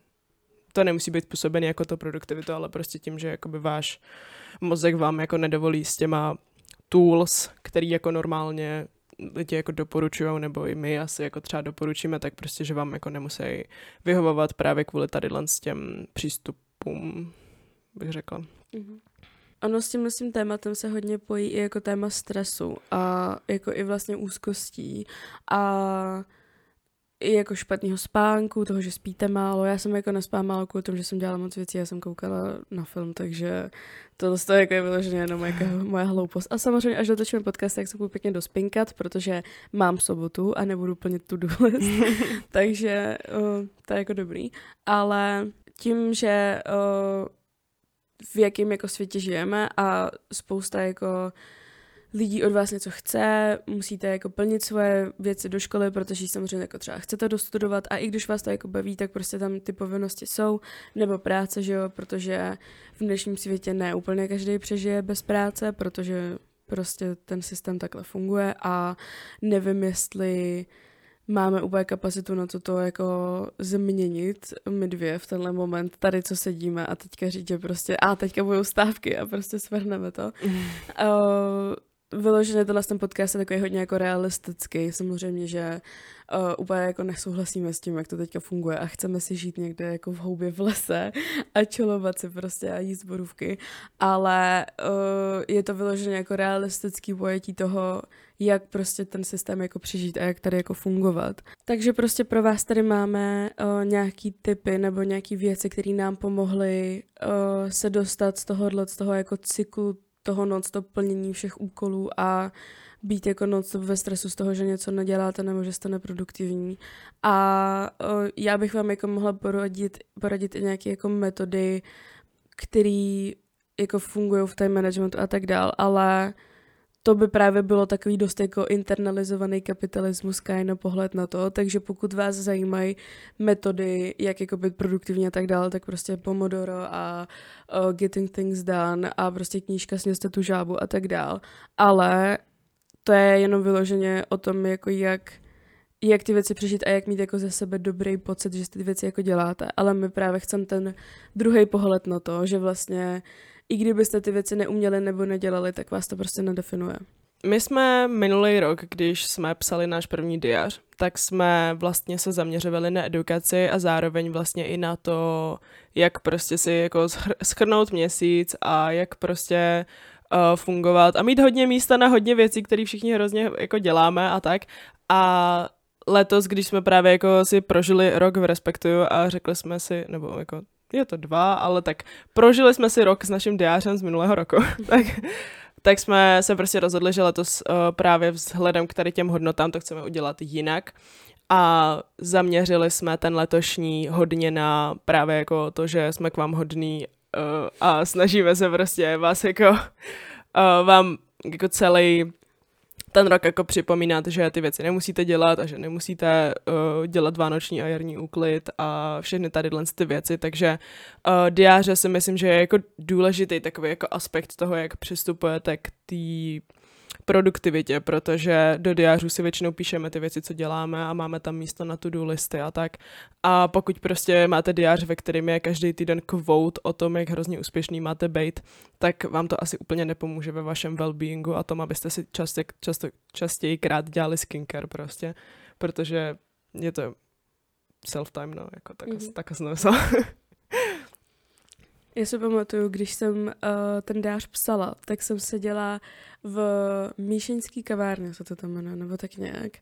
to nemusí být působený jako to produktivitu, ale prostě tím, že jakoby váš mozek vám jako nedovolí s těma tools, který jako normálně lidi jako doporučují, nebo i my asi jako třeba doporučíme, tak prostě, že vám jako nemusí vyhovovat právě kvůli tady s těm přístupům, bych řekla. Mm-hmm. Ano, s tím tím tématem se hodně pojí i jako téma stresu a jako i vlastně úzkostí a i jako špatného spánku, toho, že spíte málo. Já jsem jako nespala málo kvůli tomu, že jsem dělala moc věcí, já jsem koukala na film, takže to je jako je vyloženě jenom jako moje hloupost. A samozřejmě, až dotočíme podcast, tak se budu pěkně dospinkat, protože mám sobotu a nebudu plnit tu důležitost. takže uh, to je jako dobrý. Ale tím, že uh, v jakém jako světě žijeme a spousta jako lidí od vás něco chce, musíte jako plnit svoje věci do školy, protože samozřejmě jako třeba chcete dostudovat a i když vás to jako baví, tak prostě tam ty povinnosti jsou, nebo práce, že jo, protože v dnešním světě ne úplně každý přežije bez práce, protože prostě ten systém takhle funguje a nevím, jestli máme úplně kapacitu na to to jako změnit my dvě v tenhle moment, tady co sedíme a teďka říct, že prostě a teďka budou stávky a prostě svrhneme to. Mm. Uh, vyloženě tenhle ten podcast je takový hodně jako realistický. Samozřejmě, že uh, úplně jako nesouhlasíme s tím, jak to teďka funguje a chceme si žít někde jako v houbě v lese a čelovat si prostě a jíst borůvky, ale uh, je to vyloženě jako realistický pojetí toho, jak prostě ten systém jako přežít a jak tady jako fungovat. Takže prostě pro vás tady máme uh, nějaký typy nebo nějaký věci, které nám pomohly uh, se dostat z tohohle, z toho jako cyklu toho non-stop plnění všech úkolů a být jako non-stop ve stresu z toho, že něco neděláte nebo že jste neproduktivní. A uh, já bych vám jako mohla poradit, poradit i nějaké jako metody, které jako fungují v time managementu a tak dál, ale to by právě bylo takový dost jako internalizovaný kapitalismus, kind pohled na to, takže pokud vás zajímají metody, jak jako být produktivní a tak dále, tak prostě Pomodoro a uh, Getting Things Done a prostě knížka Sněste tu žábu a tak dál. Ale to je jenom vyloženě o tom, jako jak jak ty věci přežít a jak mít jako ze sebe dobrý pocit, že ty věci jako děláte. Ale my právě chceme ten druhý pohled na to, že vlastně i kdybyste ty věci neuměli nebo nedělali, tak vás to prostě nedefinuje. My jsme minulý rok, když jsme psali náš první diář, tak jsme vlastně se zaměřovali na edukaci a zároveň vlastně i na to, jak prostě si jako schrnout měsíc a jak prostě uh, fungovat a mít hodně místa na hodně věcí, které všichni hrozně jako děláme a tak. A letos, když jsme právě jako si prožili rok v Respektu a řekli jsme si, nebo jako je to dva, ale tak prožili jsme si rok s naším diářem z minulého roku, tak, tak jsme se prostě rozhodli, že letos uh, právě vzhledem k tady těm hodnotám to chceme udělat jinak. A zaměřili jsme ten letošní hodně na právě jako to, že jsme k vám hodní uh, a snažíme se prostě vás jako uh, vám jako celý ten rok jako připomínat, že ty věci nemusíte dělat a že nemusíte uh, dělat vánoční a jarní úklid a všechny tady ty věci, takže uh, diáře si myslím, že je jako důležitý takový jako aspekt toho, jak přistupujete k té produktivitě, protože do diářů si většinou píšeme ty věci, co děláme a máme tam místo na to-do listy a tak. A pokud prostě máte diář, ve kterém je každý týden quote o tom, jak hrozně úspěšný máte být, tak vám to asi úplně nepomůže ve vašem well-beingu a tom, abyste si častě, často, častěji krát dělali skincare prostě, protože je to self-time, no, jako tak, mm-hmm. tak, tak Já si pamatuju, když jsem uh, ten dář psala, tak jsem seděla v Míšeňský kavárně, se to tam jmenuje, nebo tak nějak.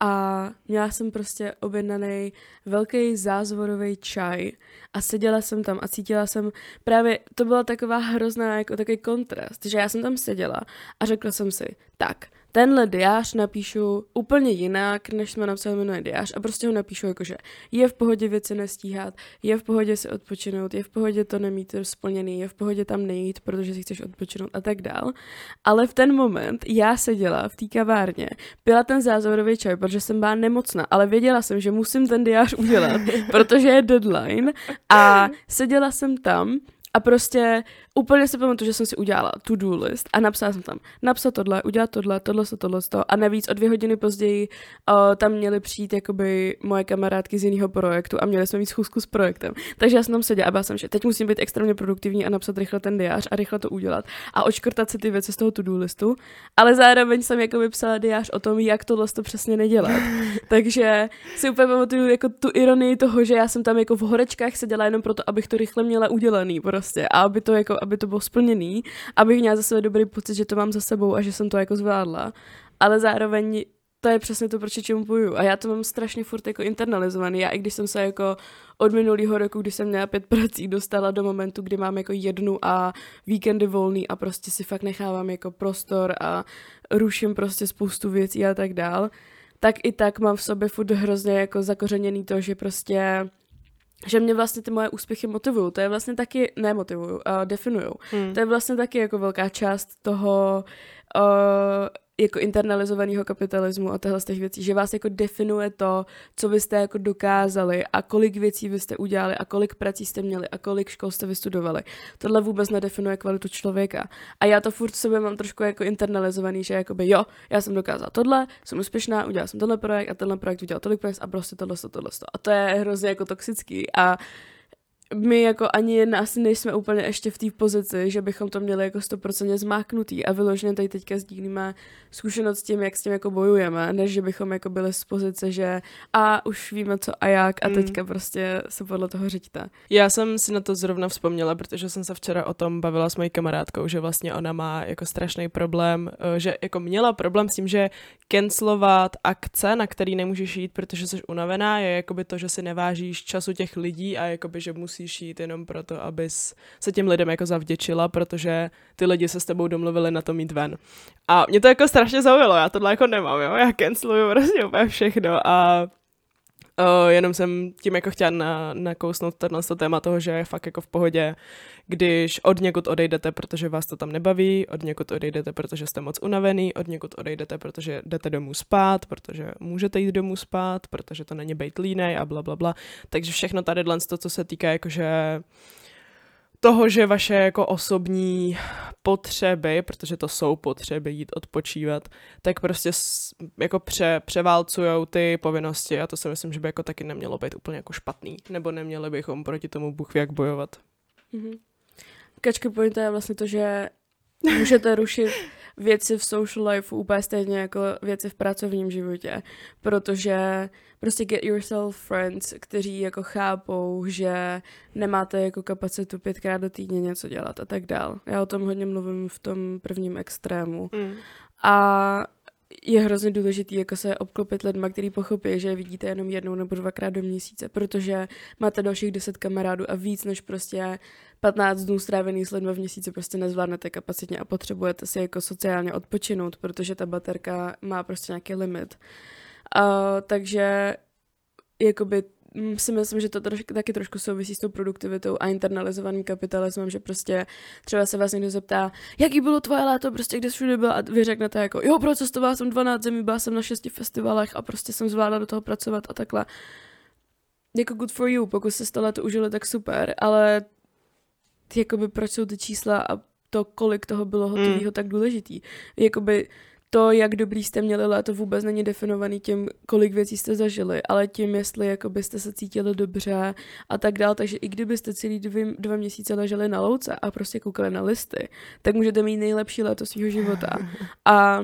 A měla jsem prostě objednaný velký zázvorový čaj a seděla jsem tam a cítila jsem právě, to byla taková hrozná, jako takový kontrast, že já jsem tam seděla a řekla jsem si, tak, tenhle diář napíšu úplně jinak, než jsme napsali minulý diář a prostě ho napíšu jako, že je v pohodě věci nestíhat, je v pohodě si odpočinout, je v pohodě to nemít splněný, je v pohodě tam nejít, protože si chceš odpočinout a tak dál. Ale v ten moment já seděla v té kavárně, pila ten zázorový čaj, protože jsem byla nemocná, ale věděla jsem, že musím ten diář udělat, protože je deadline a seděla jsem tam a prostě úplně si pamatuju, že jsem si udělala to-do list a napsala jsem tam napsat tohle, udělat tohle, tohle, tohle, tohle a navíc o dvě hodiny později uh, tam měly přijít jakoby moje kamarádky z jiného projektu a měli jsme mít schůzku s projektem. Takže já jsem tam seděla a byla jsem, že teď musím být extrémně produktivní a napsat rychle ten diář a rychle to udělat a očkrtat si ty věci z toho to-do listu, ale zároveň jsem jako psala diář o tom, jak tohle to přesně nedělat. Takže si úplně pamatuju jako tu ironii toho, že já jsem tam jako v horečkách seděla jenom proto, abych to rychle měla udělaný prostě a aby to jako, aby to bylo splněný, abych měla za sebe dobrý pocit, že to mám za sebou a že jsem to jako zvládla. Ale zároveň to je přesně to, proč čemu boju. A já to mám strašně furt jako internalizovaný. Já i když jsem se jako od minulého roku, kdy jsem měla pět prací, dostala do momentu, kdy mám jako jednu a víkendy volný a prostě si fakt nechávám jako prostor a ruším prostě spoustu věcí a tak dál, tak i tak mám v sobě furt hrozně jako zakořeněný to, že prostě že mě vlastně ty moje úspěchy motivují. To je vlastně taky, nemotivují, uh, definují. Hmm. To je vlastně taky jako velká část toho, uh, jako internalizovaného kapitalismu a těchto z těch věcí, že vás jako definuje to, co vy jste jako dokázali a kolik věcí vy jste udělali a kolik prací jste měli a kolik škol jste vystudovali. Tohle vůbec nedefinuje kvalitu člověka. A já to furt v sobě mám trošku jako internalizovaný, že jakoby jo, já jsem dokázala tohle, jsem úspěšná, udělala jsem tenhle projekt a tenhle projekt udělal tolik peněz a prostě tohle, tohle, tohle. A to je hrozně jako toxický a my jako ani jedna asi nejsme úplně ještě v té pozici, že bychom to měli jako 100% zmáknutý a vyloženě tady teďka sdílíme zkušenost s tím, jak s tím jako bojujeme, než že bychom jako byli z pozice, že a už víme co a jak a mm. teďka prostě se podle toho řiďte. Já jsem si na to zrovna vzpomněla, protože jsem se včera o tom bavila s mojí kamarádkou, že vlastně ona má jako strašný problém, eh, že jako měla problém s tím, že cancelovat akce, na který nemůžeš jít, protože jsi unavená, je jakoby to, že si nevážíš času těch lidí a jakoby, že musí musíš jít jenom proto, abys se těm lidem jako zavděčila, protože ty lidi se s tebou domluvili na to mít ven. A mě to jako strašně zaujalo, já tohle jako nemám, jo, já canceluju prostě úplně všechno a Uh, jenom jsem tím jako chtěla na, nakousnout tenhle téma toho, že je fakt jako v pohodě, když od někud odejdete, protože vás to tam nebaví, od někud odejdete, protože jste moc unavený, od někud odejdete, protože jdete domů spát, protože můžete jít domů spát, protože to není bejt línej a bla, bla, bla. Takže všechno tady to, co se týká jakože toho, že vaše jako osobní potřeby, protože to jsou potřeby jít odpočívat, tak prostě jako pře, převálcujou ty povinnosti a to si myslím, že by jako taky nemělo být úplně jako špatný, nebo neměli bychom proti tomu Bůh jak bojovat. Mm-hmm. Kačka pointa je vlastně to, že můžete rušit věci v social life úplně stejně jako věci v pracovním životě, protože prostě get yourself friends, kteří jako chápou, že nemáte jako kapacitu pětkrát do týdně něco dělat a tak dál. Já o tom hodně mluvím v tom prvním extrému. Mm. A je hrozně důležitý jako se obklopit lidma, který pochopí, že vidíte jenom jednou nebo dvakrát do měsíce, protože máte dalších deset kamarádů a víc než prostě 15 dnů strávený s lidmi v měsíci prostě nezvládnete kapacitně a potřebujete si jako sociálně odpočinout, protože ta baterka má prostě nějaký limit. Uh, takže jakoby Mm, si myslím, že to troš, taky trošku souvisí s tou produktivitou a internalizovaným kapitalismem, že prostě třeba se vás někdo zeptá, jaký bylo tvoje léto, prostě kde všude byla a vy řeknete jako, jo, procestovala jsem 12 zemí, byla jsem na šesti festivalech a prostě jsem zvládla do toho pracovat a takhle. Jako good for you, pokud se to léto užili, tak super, ale jakoby proč jsou ty čísla a to, kolik toho bylo hotového, mm. tak důležitý. Jakoby to, jak dobrý jste měli léto, vůbec není definovaný tím, kolik věcí jste zažili, ale tím, jestli jako byste se cítili dobře a tak dál. Takže i kdybyste celý dvě, dva měsíce leželi na louce a prostě koukali na listy, tak můžete mít nejlepší léto svého života. A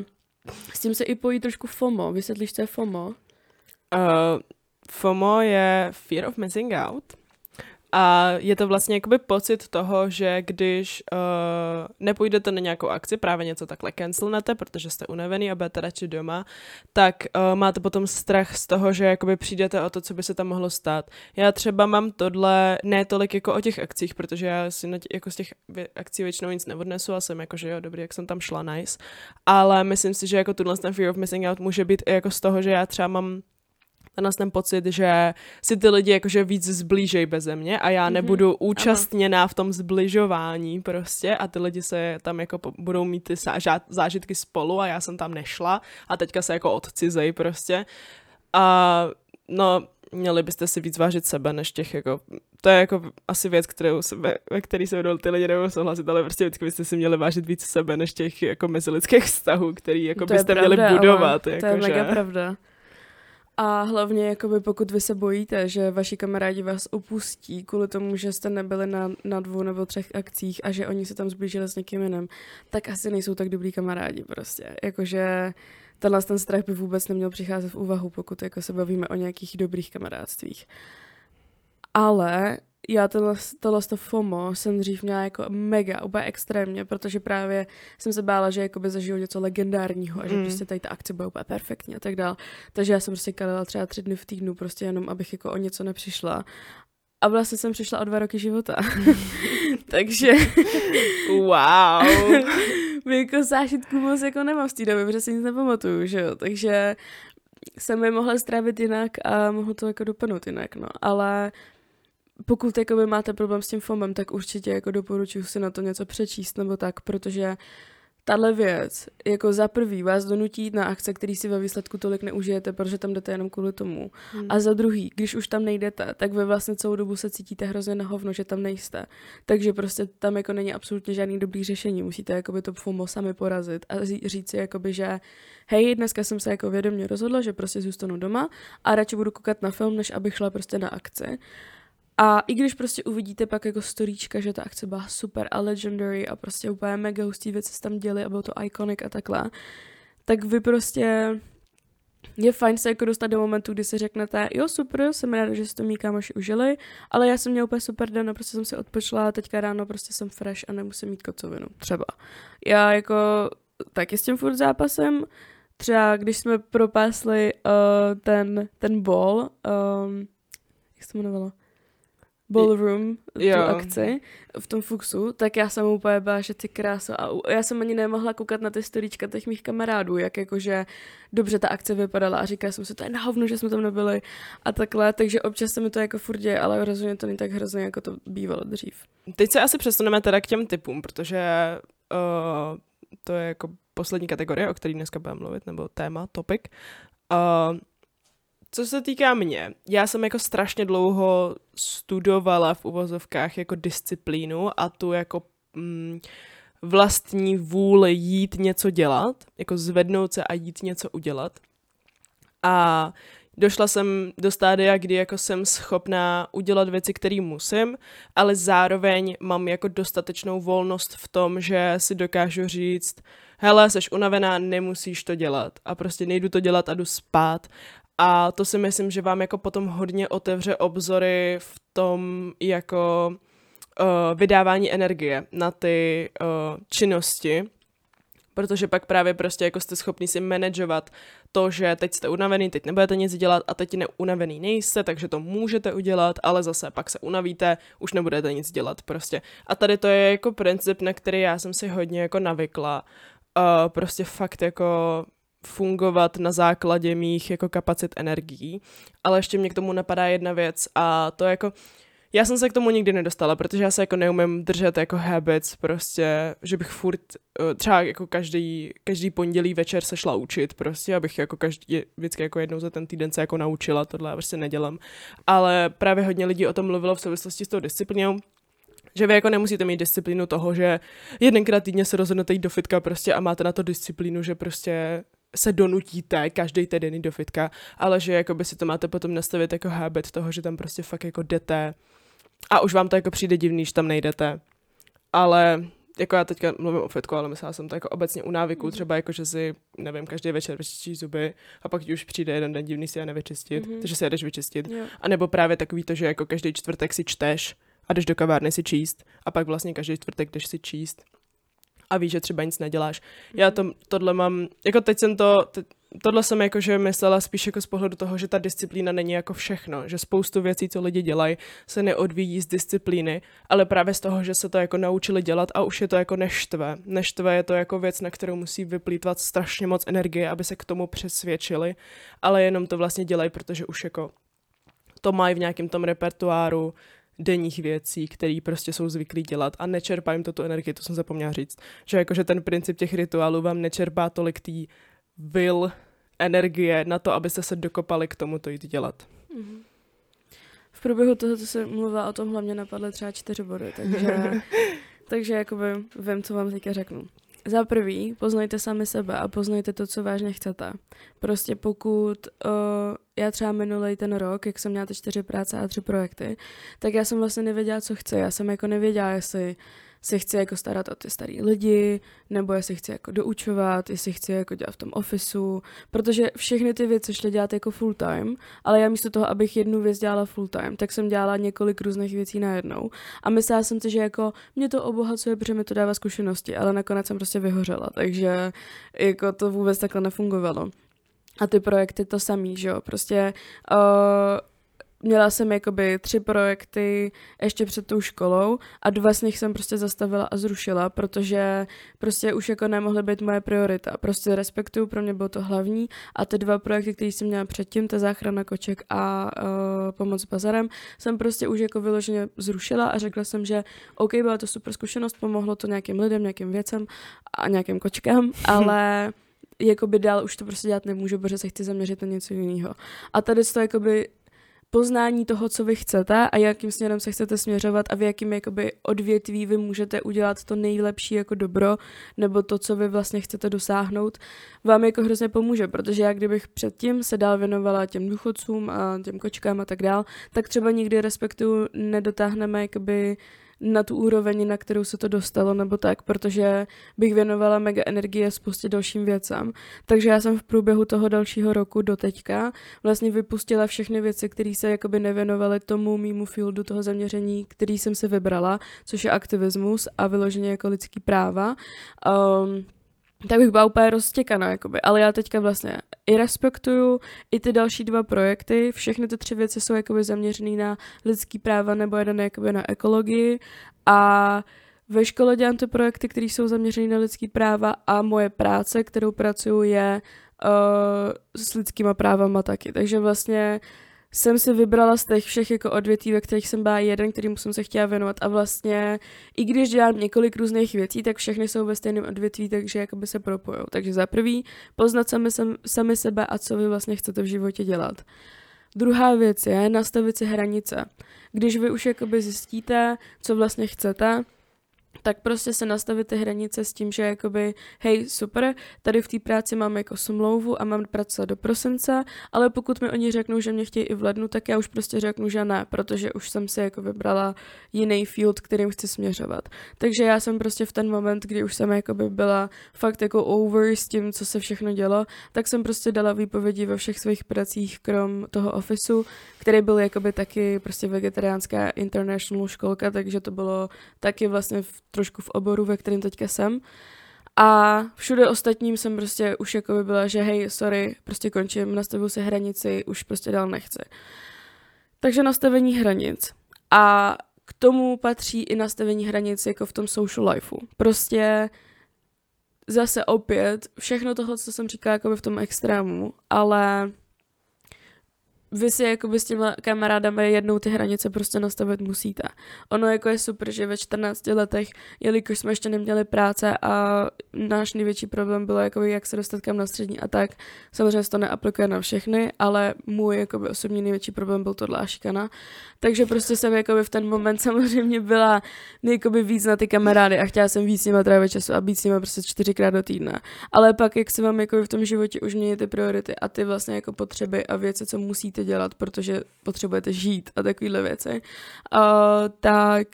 s tím se i pojí trošku FOMO. Vysvětlíš, co je FOMO? Uh, FOMO je Fear of Missing Out A je to vlastně jakoby pocit toho, že když uh, nepůjdete na nějakou akci, právě něco takhle cancelnete, protože jste unavený a budete radši doma, tak uh, máte potom strach z toho, že jakoby přijdete o to, co by se tam mohlo stát. Já třeba mám tohle ne tolik jako o těch akcích, protože já si na tě, jako z těch akcí většinou nic neodnesu a jsem jako, že jo, dobrý, jak jsem tam šla, nice. Ale myslím si, že jako tuhle ten fear of missing out může být i jako z toho, že já třeba mám tenhle ten pocit, že si ty lidi jakože víc zblížej beze mě a já mm-hmm. nebudu účastněná Aha. v tom zbližování prostě a ty lidi se tam jako budou mít ty zážitky spolu a já jsem tam nešla a teďka se jako odcizej prostě. A no, měli byste si víc vážit sebe, než těch jako, to je jako asi věc, kterou sebe, ve který se budou ty lidi nebudou souhlasit, ale prostě vždycky byste si měli vážit víc sebe, než těch jako mezilidských vztahů, který jako to byste pravda, měli budovat. Jako, to je mega že... pravda. A hlavně, jakoby pokud vy se bojíte, že vaši kamarádi vás opustí kvůli tomu, že jste nebyli na, na dvou nebo třech akcích a že oni se tam zblížili s někým jiným, tak asi nejsou tak dobrý kamarádi prostě. Jakože tenhle ten strach by vůbec neměl přicházet v úvahu, pokud jako se bavíme o nějakých dobrých kamarádstvích. Ale já tohle, tohle to FOMO jsem dřív měla jako mega, úplně extrémně, protože právě jsem se bála, že jakoby zažiju něco legendárního a že mm. prostě tady ta akce bude úplně perfektní a tak dál. Takže já jsem prostě kalila třeba tři dny v týdnu, prostě jenom abych jako o něco nepřišla. A vlastně jsem přišla o dva roky života. Takže... wow. jako zážitku moc jako nemám z té doby, protože si nic nepamatuju, že jo. Takže jsem je mohla strávit jinak a mohlo to jako dopadnout jinak, no. Ale pokud jakoby máte problém s tím FOMem, tak určitě jako doporučuji si na to něco přečíst nebo tak, protože tahle věc jako za prvý vás donutí jít na akce, který si ve výsledku tolik neužijete, protože tam jdete jenom kvůli tomu. Hmm. A za druhý, když už tam nejdete, tak vy vlastně celou dobu se cítíte hrozně na hovno, že tam nejste. Takže prostě tam jako není absolutně žádný dobrý řešení. Musíte jakoby to FOMO sami porazit a říct si jakoby, že hej, dneska jsem se jako vědomě rozhodla, že prostě zůstanu doma a radši budu koukat na film, než abych šla prostě na akci. A i když prostě uvidíte pak jako storíčka, že ta akce byla super a legendary a prostě úplně mega hustý věci se tam děly a bylo to iconic a takhle, tak vy prostě je fajn se jako dostat do momentu, kdy si řeknete, jo super, jsem ráda, že si to mý kámoši užili, ale já jsem měla úplně super den a prostě jsem si odpočla, teďka ráno prostě jsem fresh a nemusím mít kocovinu, třeba. Já jako taky s tím furt zápasem, třeba když jsme propásli uh, ten, ten ball, um, jak se to jmenovalo? Ballroom, jo. tu akci v tom Fuxu, tak já jsem úplně byla, že ty krása a já jsem ani nemohla koukat na ty storíčka těch mých kamarádů, jak jakože dobře ta akce vypadala a říkala jsem si, to je na hovno, že jsme tam nebyli a takhle, takže občas se mi to jako furt děje, ale rozhodně to není tak hrozně, jako to bývalo dřív. Teď se asi přesuneme teda k těm typům, protože uh, to je jako poslední kategorie, o které dneska budeme mluvit, nebo téma, topic. Uh, co se týká mě, já jsem jako strašně dlouho studovala v uvozovkách jako disciplínu a tu jako mm, vlastní vůli jít něco dělat, jako zvednout se a jít něco udělat. A došla jsem do stádia, kdy jako jsem schopná udělat věci, které musím, ale zároveň mám jako dostatečnou volnost v tom, že si dokážu říct, hele, seš unavená, nemusíš to dělat a prostě nejdu to dělat a jdu spát a to si myslím, že vám jako potom hodně otevře obzory v tom jako uh, vydávání energie na ty uh, činnosti, protože pak právě prostě jako jste schopni si manažovat to, že teď jste unavený, teď nebudete nic dělat a teď neunavený nejste, takže to můžete udělat, ale zase pak se unavíte, už nebudete nic dělat prostě. A tady to je jako princip, na který já jsem si hodně jako navykla. Uh, prostě fakt jako fungovat na základě mých jako kapacit energií. Ale ještě mě k tomu napadá jedna věc a to jako, já jsem se k tomu nikdy nedostala, protože já se jako neumím držet jako habits, prostě, že bych furt eh, třeba jako každý, každý pondělí večer se šla učit, prostě, abych jako každý, vždycky jako jednou za ten týden se jako naučila, tohle já prostě nedělám. Ale právě hodně lidí o tom mluvilo v souvislosti s tou disciplínou, že vy jako nemusíte mít disciplínu toho, že jedenkrát týdně se rozhodnete jít do fitka prostě a máte na to disciplínu, že prostě se donutíte každý týden do fitka, ale že jako by si to máte potom nastavit jako habit toho, že tam prostě fakt jako jdete a už vám to jako přijde divný, že tam nejdete. Ale jako já teďka mluvím o fitku, ale myslela jsem to jako obecně u návyků, Mhm. třeba jako, že si, nevím, každý večer vyčistíš zuby a pak ti už přijde jeden den divný si je nevyčistit, Mhm. takže si jedeš vyčistit. Jo. A nebo právě takový to, že jako každý čtvrtek si čteš a jdeš do kavárny si číst a pak vlastně každý čtvrtek jdeš si číst a víš, že třeba nic neděláš. Já to, tohle mám, jako teď jsem to, te, tohle jsem jako, že myslela spíš jako z pohledu toho, že ta disciplína není jako všechno, že spoustu věcí, co lidi dělají, se neodvíjí z disciplíny, ale právě z toho, že se to jako naučili dělat a už je to jako neštve. Neštve je to jako věc, na kterou musí vyplýtvat strašně moc energie, aby se k tomu přesvědčili, ale jenom to vlastně dělají, protože už jako to mají v nějakém tom repertoáru denních věcí, které prostě jsou zvyklí dělat a nečerpá jim to tu energii, to jsem zapomněla říct. Že jakože ten princip těch rituálů vám nečerpá tolik té will energie na to, abyste se dokopali k tomu to jít dělat. Mhm. V průběhu toho, co jsem mluvila o tom, hlavně napadly třeba čtyři body, takže, takže jakoby vím, co vám teďka řeknu. Za prvý, poznejte sami sebe a poznejte to, co vážně chcete. Prostě pokud uh, já třeba minulý ten rok, jak jsem měla ty čtyři práce a tři projekty, tak já jsem vlastně nevěděla, co chci. Já jsem jako nevěděla, jestli se chci jako starat o ty starý lidi, nebo jestli chci jako doučovat, jestli chci jako dělat v tom ofisu, protože všechny ty věci šly dělat jako full time, ale já místo toho, abych jednu věc dělala full time, tak jsem dělala několik různých věcí najednou. A myslela jsem si, že jako mě to obohacuje, protože mi to dává zkušenosti, ale nakonec jsem prostě vyhořela, takže jako to vůbec takhle nefungovalo. A ty projekty to samý, že jo, prostě uh, měla jsem jakoby tři projekty ještě před tou školou a dva z nich jsem prostě zastavila a zrušila, protože prostě už jako nemohly být moje priorita. Prostě respektuju, pro mě bylo to hlavní a ty dva projekty, které jsem měla předtím, ta záchrana koček a uh, pomoc s bazarem, jsem prostě už jako vyloženě zrušila a řekla jsem, že OK, byla to super zkušenost, pomohlo to nějakým lidem, nějakým věcem a nějakým kočkám, ale jakoby dál už to prostě dělat nemůžu, protože se chci zaměřit na něco jiného. A tady to jakoby poznání toho, co vy chcete a jakým směrem se chcete směřovat a v jakým jakoby odvětví vy můžete udělat to nejlepší jako dobro nebo to, co vy vlastně chcete dosáhnout, vám jako hrozně pomůže, protože já kdybych předtím se dál věnovala těm důchodcům a těm kočkám a tak dál, tak třeba nikdy respektu nedotáhneme jakoby na tu úroveň, na kterou se to dostalo, nebo tak, protože bych věnovala mega energie spoustě dalším věcem. Takže já jsem v průběhu toho dalšího roku do teďka vlastně vypustila všechny věci, které se jakoby nevěnovaly tomu mýmu fieldu toho zaměření, který jsem si vybrala, což je aktivismus a vyloženě jako lidský práva. Um, tak bych byla úplně roztěkaná, jakoby. ale já teďka vlastně i respektuju i ty další dva projekty, všechny ty tři věci jsou jakoby zaměřený na lidský práva nebo jeden jakoby na ekologii a ve škole dělám ty projekty, které jsou zaměřené na lidský práva a moje práce, kterou pracuju, je uh, s lidskýma právama taky. Takže vlastně jsem si vybrala z těch všech jako odvětví, ve kterých jsem byla jeden, kterým jsem se chtěla věnovat a vlastně i když dělám několik různých věcí, tak všechny jsou ve stejném odvětví, takže jakoby se propojou. Takže za prvý poznat sami, sami sebe a co vy vlastně chcete v životě dělat. Druhá věc je nastavit si hranice. Když vy už jakoby zjistíte, co vlastně chcete, tak prostě se nastavit ty hranice s tím, že jakoby, hej, super, tady v té práci mám jako smlouvu a mám pracovat do prosince, ale pokud mi oni řeknou, že mě chtějí i v lednu, tak já už prostě řeknu, že ne, protože už jsem si jako vybrala jiný field, kterým chci směřovat. Takže já jsem prostě v ten moment, kdy už jsem jakoby byla fakt jako over s tím, co se všechno dělo, tak jsem prostě dala výpovědi ve všech svých pracích, krom toho ofisu, který byl jakoby taky prostě vegetariánská international školka, takže to bylo taky vlastně v, trošku v oboru, ve kterém teďka jsem. A všude ostatním jsem prostě už jako by byla, že hej, sorry, prostě končím, nastavuju si hranici, už prostě dál nechci. Takže nastavení hranic. A k tomu patří i nastavení hranic jako v tom social lifeu. Prostě zase opět všechno tohle, co jsem říkala jako v tom extrému, ale vy si jako by s těma kamarádami jednou ty hranice prostě nastavit musíte. Ono jako je super, že ve 14 letech, jelikož jsme ještě neměli práce a náš největší problém bylo jako jak se dostat kam na střední a tak, samozřejmě se to neaplikuje na všechny, ale můj jako by osobní největší problém byl tohle a šikana. Takže prostě jsem jako by v ten moment samozřejmě byla jako by víc na ty kamarády a chtěla jsem víc s nimi trávit času a být s nimi prostě čtyřikrát do týdne. Ale pak, jak se vám jako v tom životě už mění ty priority a ty vlastně jako potřeby a věci, co musíte dělat, protože potřebujete žít a takovéhle věci, uh, tak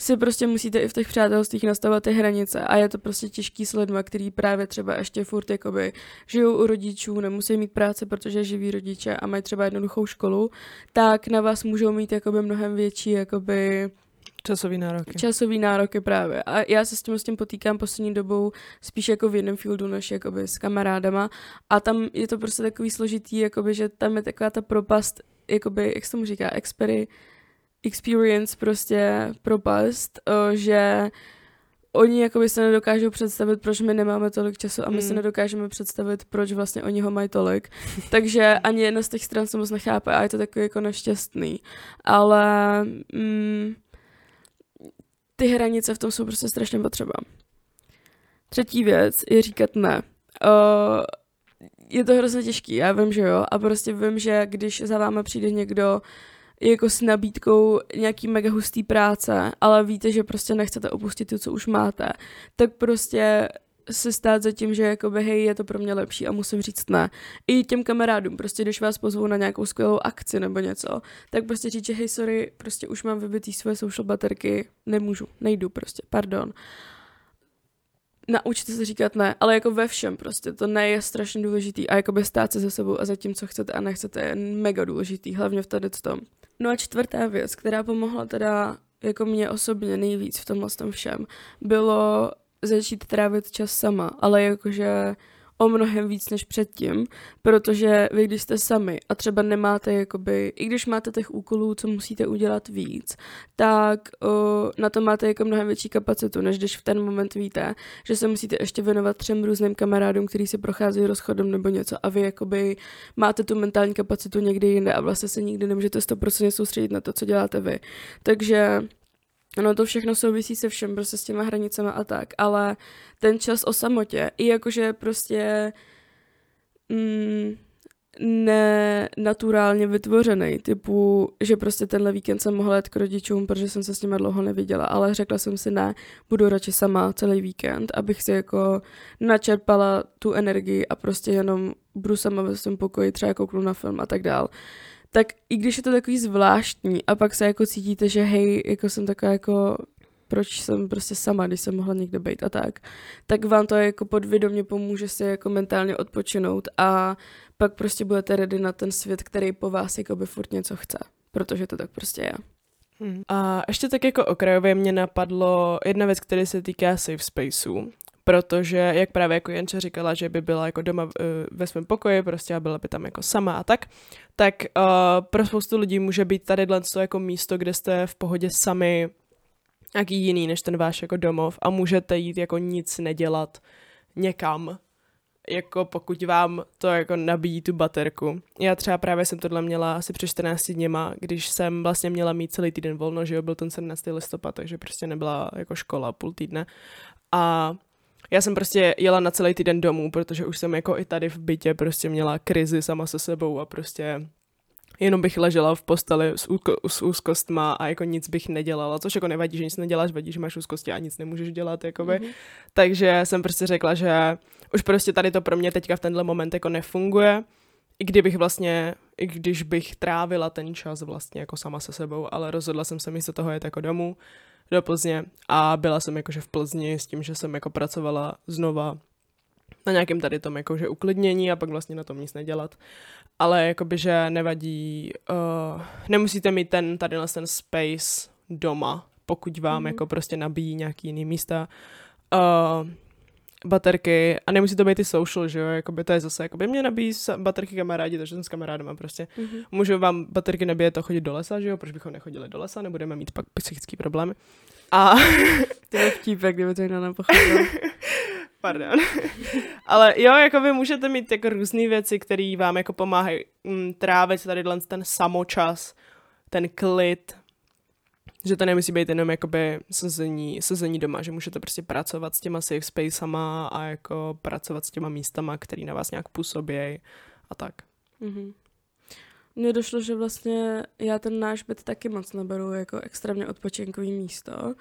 si prostě musíte i v těch přátelstvích nastavovat ty hranice a je to prostě těžký s lidma, který právě třeba ještě furt jakoby žijou u rodičů, nemusí mít práce, protože živí rodiče a mají třeba jednoduchou školu, tak na vás můžou mít jakoby mnohem větší jakoby Časový nároky. Časový nároky právě. A já se s tím, s tím potýkám poslední dobou spíš jako v jednom fieldu, než jakoby s kamarádama. A tam je to prostě takový složitý, jakoby, že tam je taková ta propast, jakoby, jak se tomu říká, expery, experience prostě propast, že oni jakoby se nedokážou představit, proč my nemáme tolik času a my mm. si nedokážeme představit, proč vlastně oni ho mají tolik. Takže ani jedna z těch stran se moc nechápe a je to takový jako nešťastný. Ale mm, ty hranice v tom jsou prostě strašně potřeba. Třetí věc je říkat ne. Uh, je to hrozně těžký, já vím, že jo, a prostě vím, že když za váma přijde někdo jako s nabídkou nějaký mega hustý práce, ale víte, že prostě nechcete opustit to, co už máte, tak prostě se stát za tím, že jakoby, hej, je to pro mě lepší a musím říct ne. I těm kamarádům, prostě když vás pozvou na nějakou skvělou akci nebo něco, tak prostě říct, že hej, sorry, prostě už mám vybitý své social baterky, nemůžu, nejdu prostě, pardon. Naučte se říkat ne, ale jako ve všem prostě, to ne je strašně důležitý a jakoby stát se za sebou a za tím, co chcete a nechcete, je mega důležitý, hlavně v tady tom. No a čtvrtá věc, která pomohla teda jako mě osobně nejvíc v tomhle tom všem, bylo začít trávit čas sama, ale jakože o mnohem víc než předtím, protože vy, když jste sami a třeba nemáte, jakoby, i když máte těch úkolů, co musíte udělat víc, tak o, na to máte jako mnohem větší kapacitu, než když v ten moment víte, že se musíte ještě věnovat třem různým kamarádům, který si procházejí rozchodem nebo něco a vy jakoby máte tu mentální kapacitu někde jinde a vlastně se nikdy nemůžete 100% soustředit na to, co děláte vy. Takže No to všechno souvisí se všem, prostě s těma hranicemi a tak, ale ten čas o samotě, i jakože prostě mm, nenaturálně vytvořený, typu, že prostě tenhle víkend jsem mohla jít k rodičům, protože jsem se s nimi dlouho neviděla, ale řekla jsem si ne, budu radši sama celý víkend, abych si jako načerpala tu energii a prostě jenom budu sama ve svém pokoji, třeba kouknu na film a tak dál tak i když je to takový zvláštní a pak se jako cítíte, že hej, jako jsem taková jako proč jsem prostě sama, když jsem mohla někde být a tak, tak vám to jako podvědomě pomůže si jako mentálně odpočinout a pak prostě budete ready na ten svět, který po vás jako by furt něco chce, protože to tak prostě je. Hmm. A ještě tak jako okrajově mě napadlo jedna věc, která se týká safe spaceů protože, jak právě jako Jenče říkala, že by byla jako doma uh, ve svém pokoji prostě a byla by tam jako sama a tak, tak uh, pro spoustu lidí může být tady to jako místo, kde jste v pohodě sami nějaký jiný než ten váš jako domov a můžete jít jako nic nedělat někam, jako pokud vám to jako nabíjí tu baterku. Já třeba právě jsem tohle měla asi před 14 dněma, když jsem vlastně měla mít celý týden volno, že jo, byl ten 17. listopad, takže prostě nebyla jako škola půl týdne. A já jsem prostě jela na celý týden domů, protože už jsem jako i tady v bytě prostě měla krizi sama se sebou a prostě jenom bych ležela v posteli s, úko, s úzkostma a jako nic bych nedělala, což jako nevadí, že nic neděláš, vadí, že máš úzkosti a nic nemůžeš dělat, jakoby. Mm-hmm. Takže jsem prostě řekla, že už prostě tady to pro mě teďka v tenhle moment jako nefunguje, i kdybych vlastně, i když bych trávila ten čas vlastně jako sama se sebou, ale rozhodla jsem se místo toho jet jako domů do Plzně a byla jsem jakože v Plzni s tím, že jsem jako pracovala znova na nějakém tady tom jakože uklidnění a pak vlastně na tom nic nedělat. Ale jakoby, že nevadí, uh, nemusíte mít ten tady ten space doma, pokud vám mm-hmm. jako prostě nabíjí nějaký jiný místa. Uh, baterky a nemusí to být i social, že jo, jakoby to je zase, jakoby mě nabíjí baterky kamarádi, takže jsem s kamarádem a prostě mm-hmm. můžu vám baterky nabíjet to chodit do lesa, že jo, proč bychom nechodili do lesa, nebudeme mít pak psychické problémy. A... to je vtípek, kdyby to jinak nepochopil. Pardon. Ale jo, jako vy můžete mít jako různé věci, které vám jako pomáhají mm, trávit tady ten samočas, ten klid, že to nemusí být jenom jakoby sezení, sezení doma, že můžete prostě pracovat s těma safe spacema a jako pracovat s těma místama, které na vás nějak působí a tak. Mm-hmm. Mně došlo, že vlastně já ten náš byt taky moc neberu jako extrémně odpočinkový místo.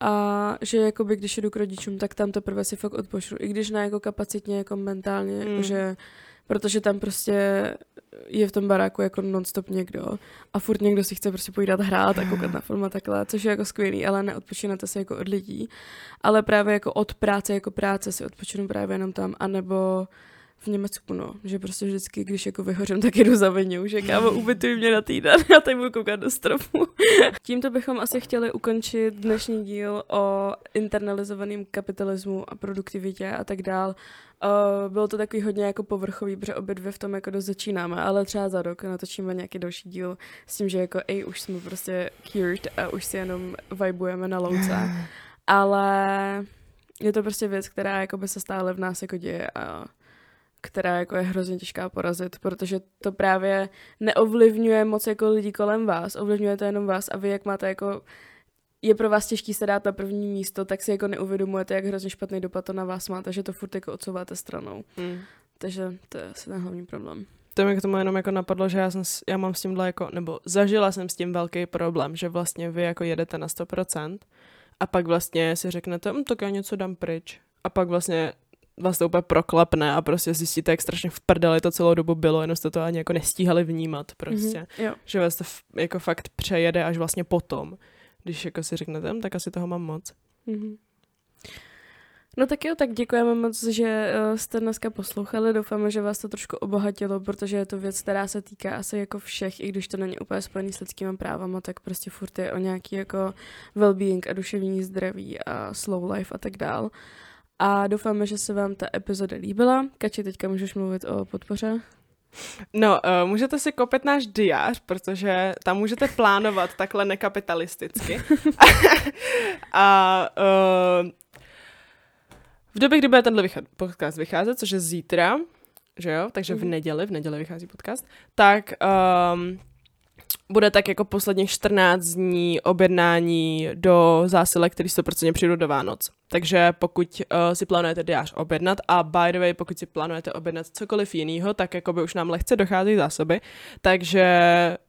A že jakoby, když jdu k rodičům, tak tam teprve si fakt odpočnu. I když ne jako kapacitně, jako mentálně, mm. jako že protože tam prostě je v tom baráku jako nonstop někdo a furt někdo si chce prostě pojídat hrát a koukat na film a takhle, což je jako skvělý, ale neodpočínáte se jako od lidí, ale právě jako od práce jako práce si odpočinu právě jenom tam, anebo v Německu, no, že prostě vždycky, když jako vyhořím, tak jedu za Veňou, že kámo, ubytuj mě na týden, já tady budu koukat do stropu. Tímto bychom asi chtěli ukončit dnešní díl o internalizovaném kapitalismu a produktivitě a tak dál. Uh, bylo to takový hodně jako povrchový, protože obě dvě v tom jako dost začínáme, ale třeba za rok natočíme nějaký další díl s tím, že jako ej, už jsme prostě cured a už si jenom vibujeme na louce. Ale je to prostě věc, která jako by se stále v nás jako děje a která jako je hrozně těžká porazit, protože to právě neovlivňuje moc jako lidí kolem vás, ovlivňuje to jenom vás a vy jak máte jako je pro vás těžký se dát na první místo, tak si jako neuvědomujete, jak hrozně špatný dopad to na vás má, takže to furt jako odsouváte stranou. Mm. Takže to je asi ten hlavní problém. To mi k tomu jenom jako napadlo, že já, jsem, já mám s tímhle jako, nebo zažila jsem s tím velký problém, že vlastně vy jako jedete na 100% a pak vlastně si řeknete, hm, tak já něco dám pryč. A pak vlastně vás to úplně proklepne a prostě zjistíte, jak strašně v prdeli to celou dobu bylo, jenom jste to ani jako nestíhali vnímat prostě. Mm-hmm, jo. Že vás to f- jako fakt přejede až vlastně potom, když jako si řeknete, hm, tak asi toho mám moc. Mm-hmm. No tak jo, tak děkujeme moc, že eh, jste dneska poslouchali. Doufáme, že vás to trošku obohatilo, protože je to věc, která se týká asi jako všech, i když to není úplně spojený s lidskými právama, tak prostě furt je o nějaký jako well-being a duševní zdraví a slow life a tak dál. A doufáme, že se vám ta epizoda líbila. Kači, teďka můžeš mluvit o podpoře. No, uh, můžete si koupit náš diář, protože tam můžete plánovat takhle nekapitalisticky. a uh, v době, kdy bude tenhle vychá- podcast vycházet, což je zítra, že jo, takže v mhm. neděli, v neděli vychází podcast, tak um, bude tak jako posledních 14 dní objednání do zásilek, který 100% přijdou do Vánoc. Takže pokud uh, si plánujete diář objednat a by the way, pokud si plánujete objednat cokoliv jiného, tak jako by už nám lehce dochází zásoby, takže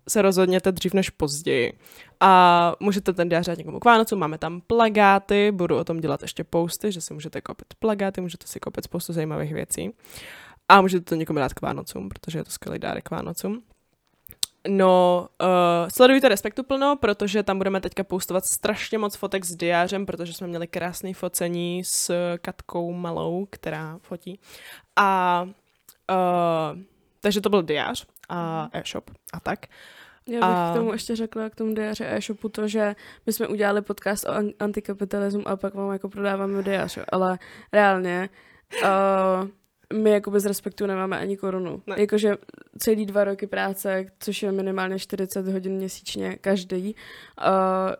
se rozhodněte dřív než později. A můžete ten diář dát někomu k Vánocu, máme tam plagáty, budu o tom dělat ještě posty, že si můžete koupit plagáty, můžete si koupit spoustu zajímavých věcí. A můžete to někomu dát k Vánocům, protože je to skvělý dárek k Vánocům. No, uh, sledujte Respektu plno, protože tam budeme teďka postovat strašně moc fotek s diářem, protože jsme měli krásné focení s Katkou Malou, která fotí. A uh, takže to byl diář a mhm. e-shop a tak. Já bych a... k tomu ještě řekla, k tomu diáři e-shopu to, že my jsme udělali podcast o antikapitalismu a pak vám jako prodáváme diář, ale reálně uh, my jako bez respektu nemáme ani korunu. Ne. Jakože celý dva roky práce, což je minimálně 40 hodin měsíčně každý, uh,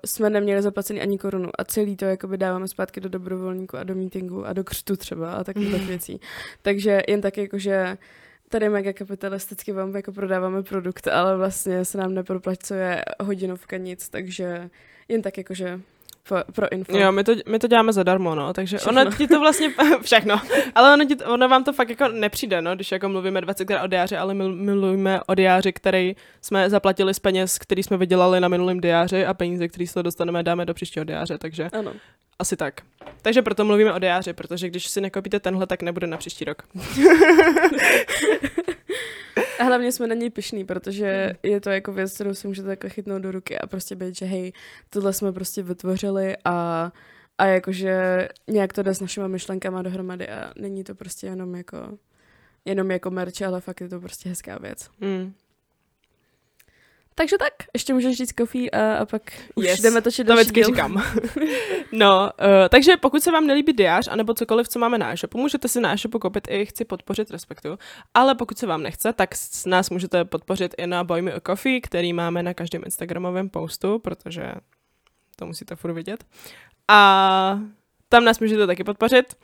jsme neměli zaplacený ani korunu a celý to jakoby dáváme zpátky do dobrovolníku a do meetingu a do křtu třeba a takových mm. věcí. Takže jen tak jakože tady mega kapitalisticky vám jako prodáváme produkt, ale vlastně se nám neproplacuje hodinovka nic, takže jen tak jakože pro, pro info. Jo, my to, my to děláme zadarmo, no, takže všechno. ono ti to vlastně, všechno, ale ono, ti, ono vám to fakt jako nepřijde, no, když jako mluvíme 20 krát o diáři, ale my mluvíme o diáři, který jsme zaplatili z peněz, který jsme vydělali na minulém diáři a peníze, které se dostaneme, dáme do příštího diáře, takže ano. Asi tak. Takže proto mluvíme o diáři, protože když si nekoupíte tenhle, tak nebude na příští rok. A hlavně jsme na něj pišný, protože hmm. je to jako věc, kterou si můžete takhle chytnout do ruky a prostě být, že hej, tohle jsme prostě vytvořili a, a jakože nějak to jde s našimi myšlenkama dohromady a není to prostě jenom jako jenom jako merch, ale fakt je to prostě hezká věc. Mm. Takže tak, ještě můžeš říct kofí a, a pak už yes, jdeme točit to vždycky říkám. no, uh, takže pokud se vám nelíbí diář, anebo cokoliv, co máme na e-shopu, můžete si na e-shopu koupit i chci podpořit respektu, ale pokud se vám nechce, tak s nás můžete podpořit i na Boy Me a Coffee, který máme na každém Instagramovém postu, protože to musíte furt vidět. A tam nás můžete taky podpořit.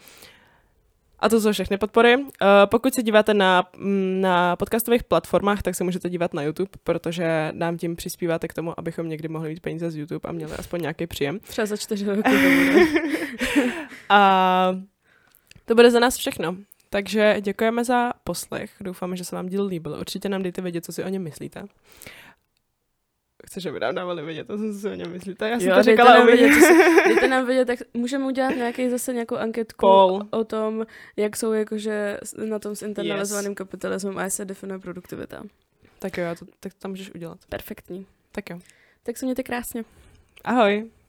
A to jsou všechny podpory. Uh, pokud se díváte na, mm, na podcastových platformách, tak se můžete dívat na YouTube, protože nám tím přispíváte k tomu, abychom někdy mohli mít peníze z YouTube a měli aspoň nějaký příjem. Třeba za čtyři roky. a to bude za nás všechno. Takže děkujeme za poslech. Doufáme, že se vám díl líbil. Určitě nám dejte vědět, co si o něm myslíte. Chceš, aby nám dávali vědět, to jsem si o něm myslíte. Já jsem Jo, to říkala nám o vědět, co si- Dejte nám vědět, tak můžeme udělat nějaký zase nějakou anketku Poll. o tom, jak jsou jakože na tom s internalizovaným yes. kapitalismem a jak se definuje produktivita. Tak jo, to, tak to tam můžeš udělat. Perfektní. Tak jo. Tak se mějte krásně. Ahoj.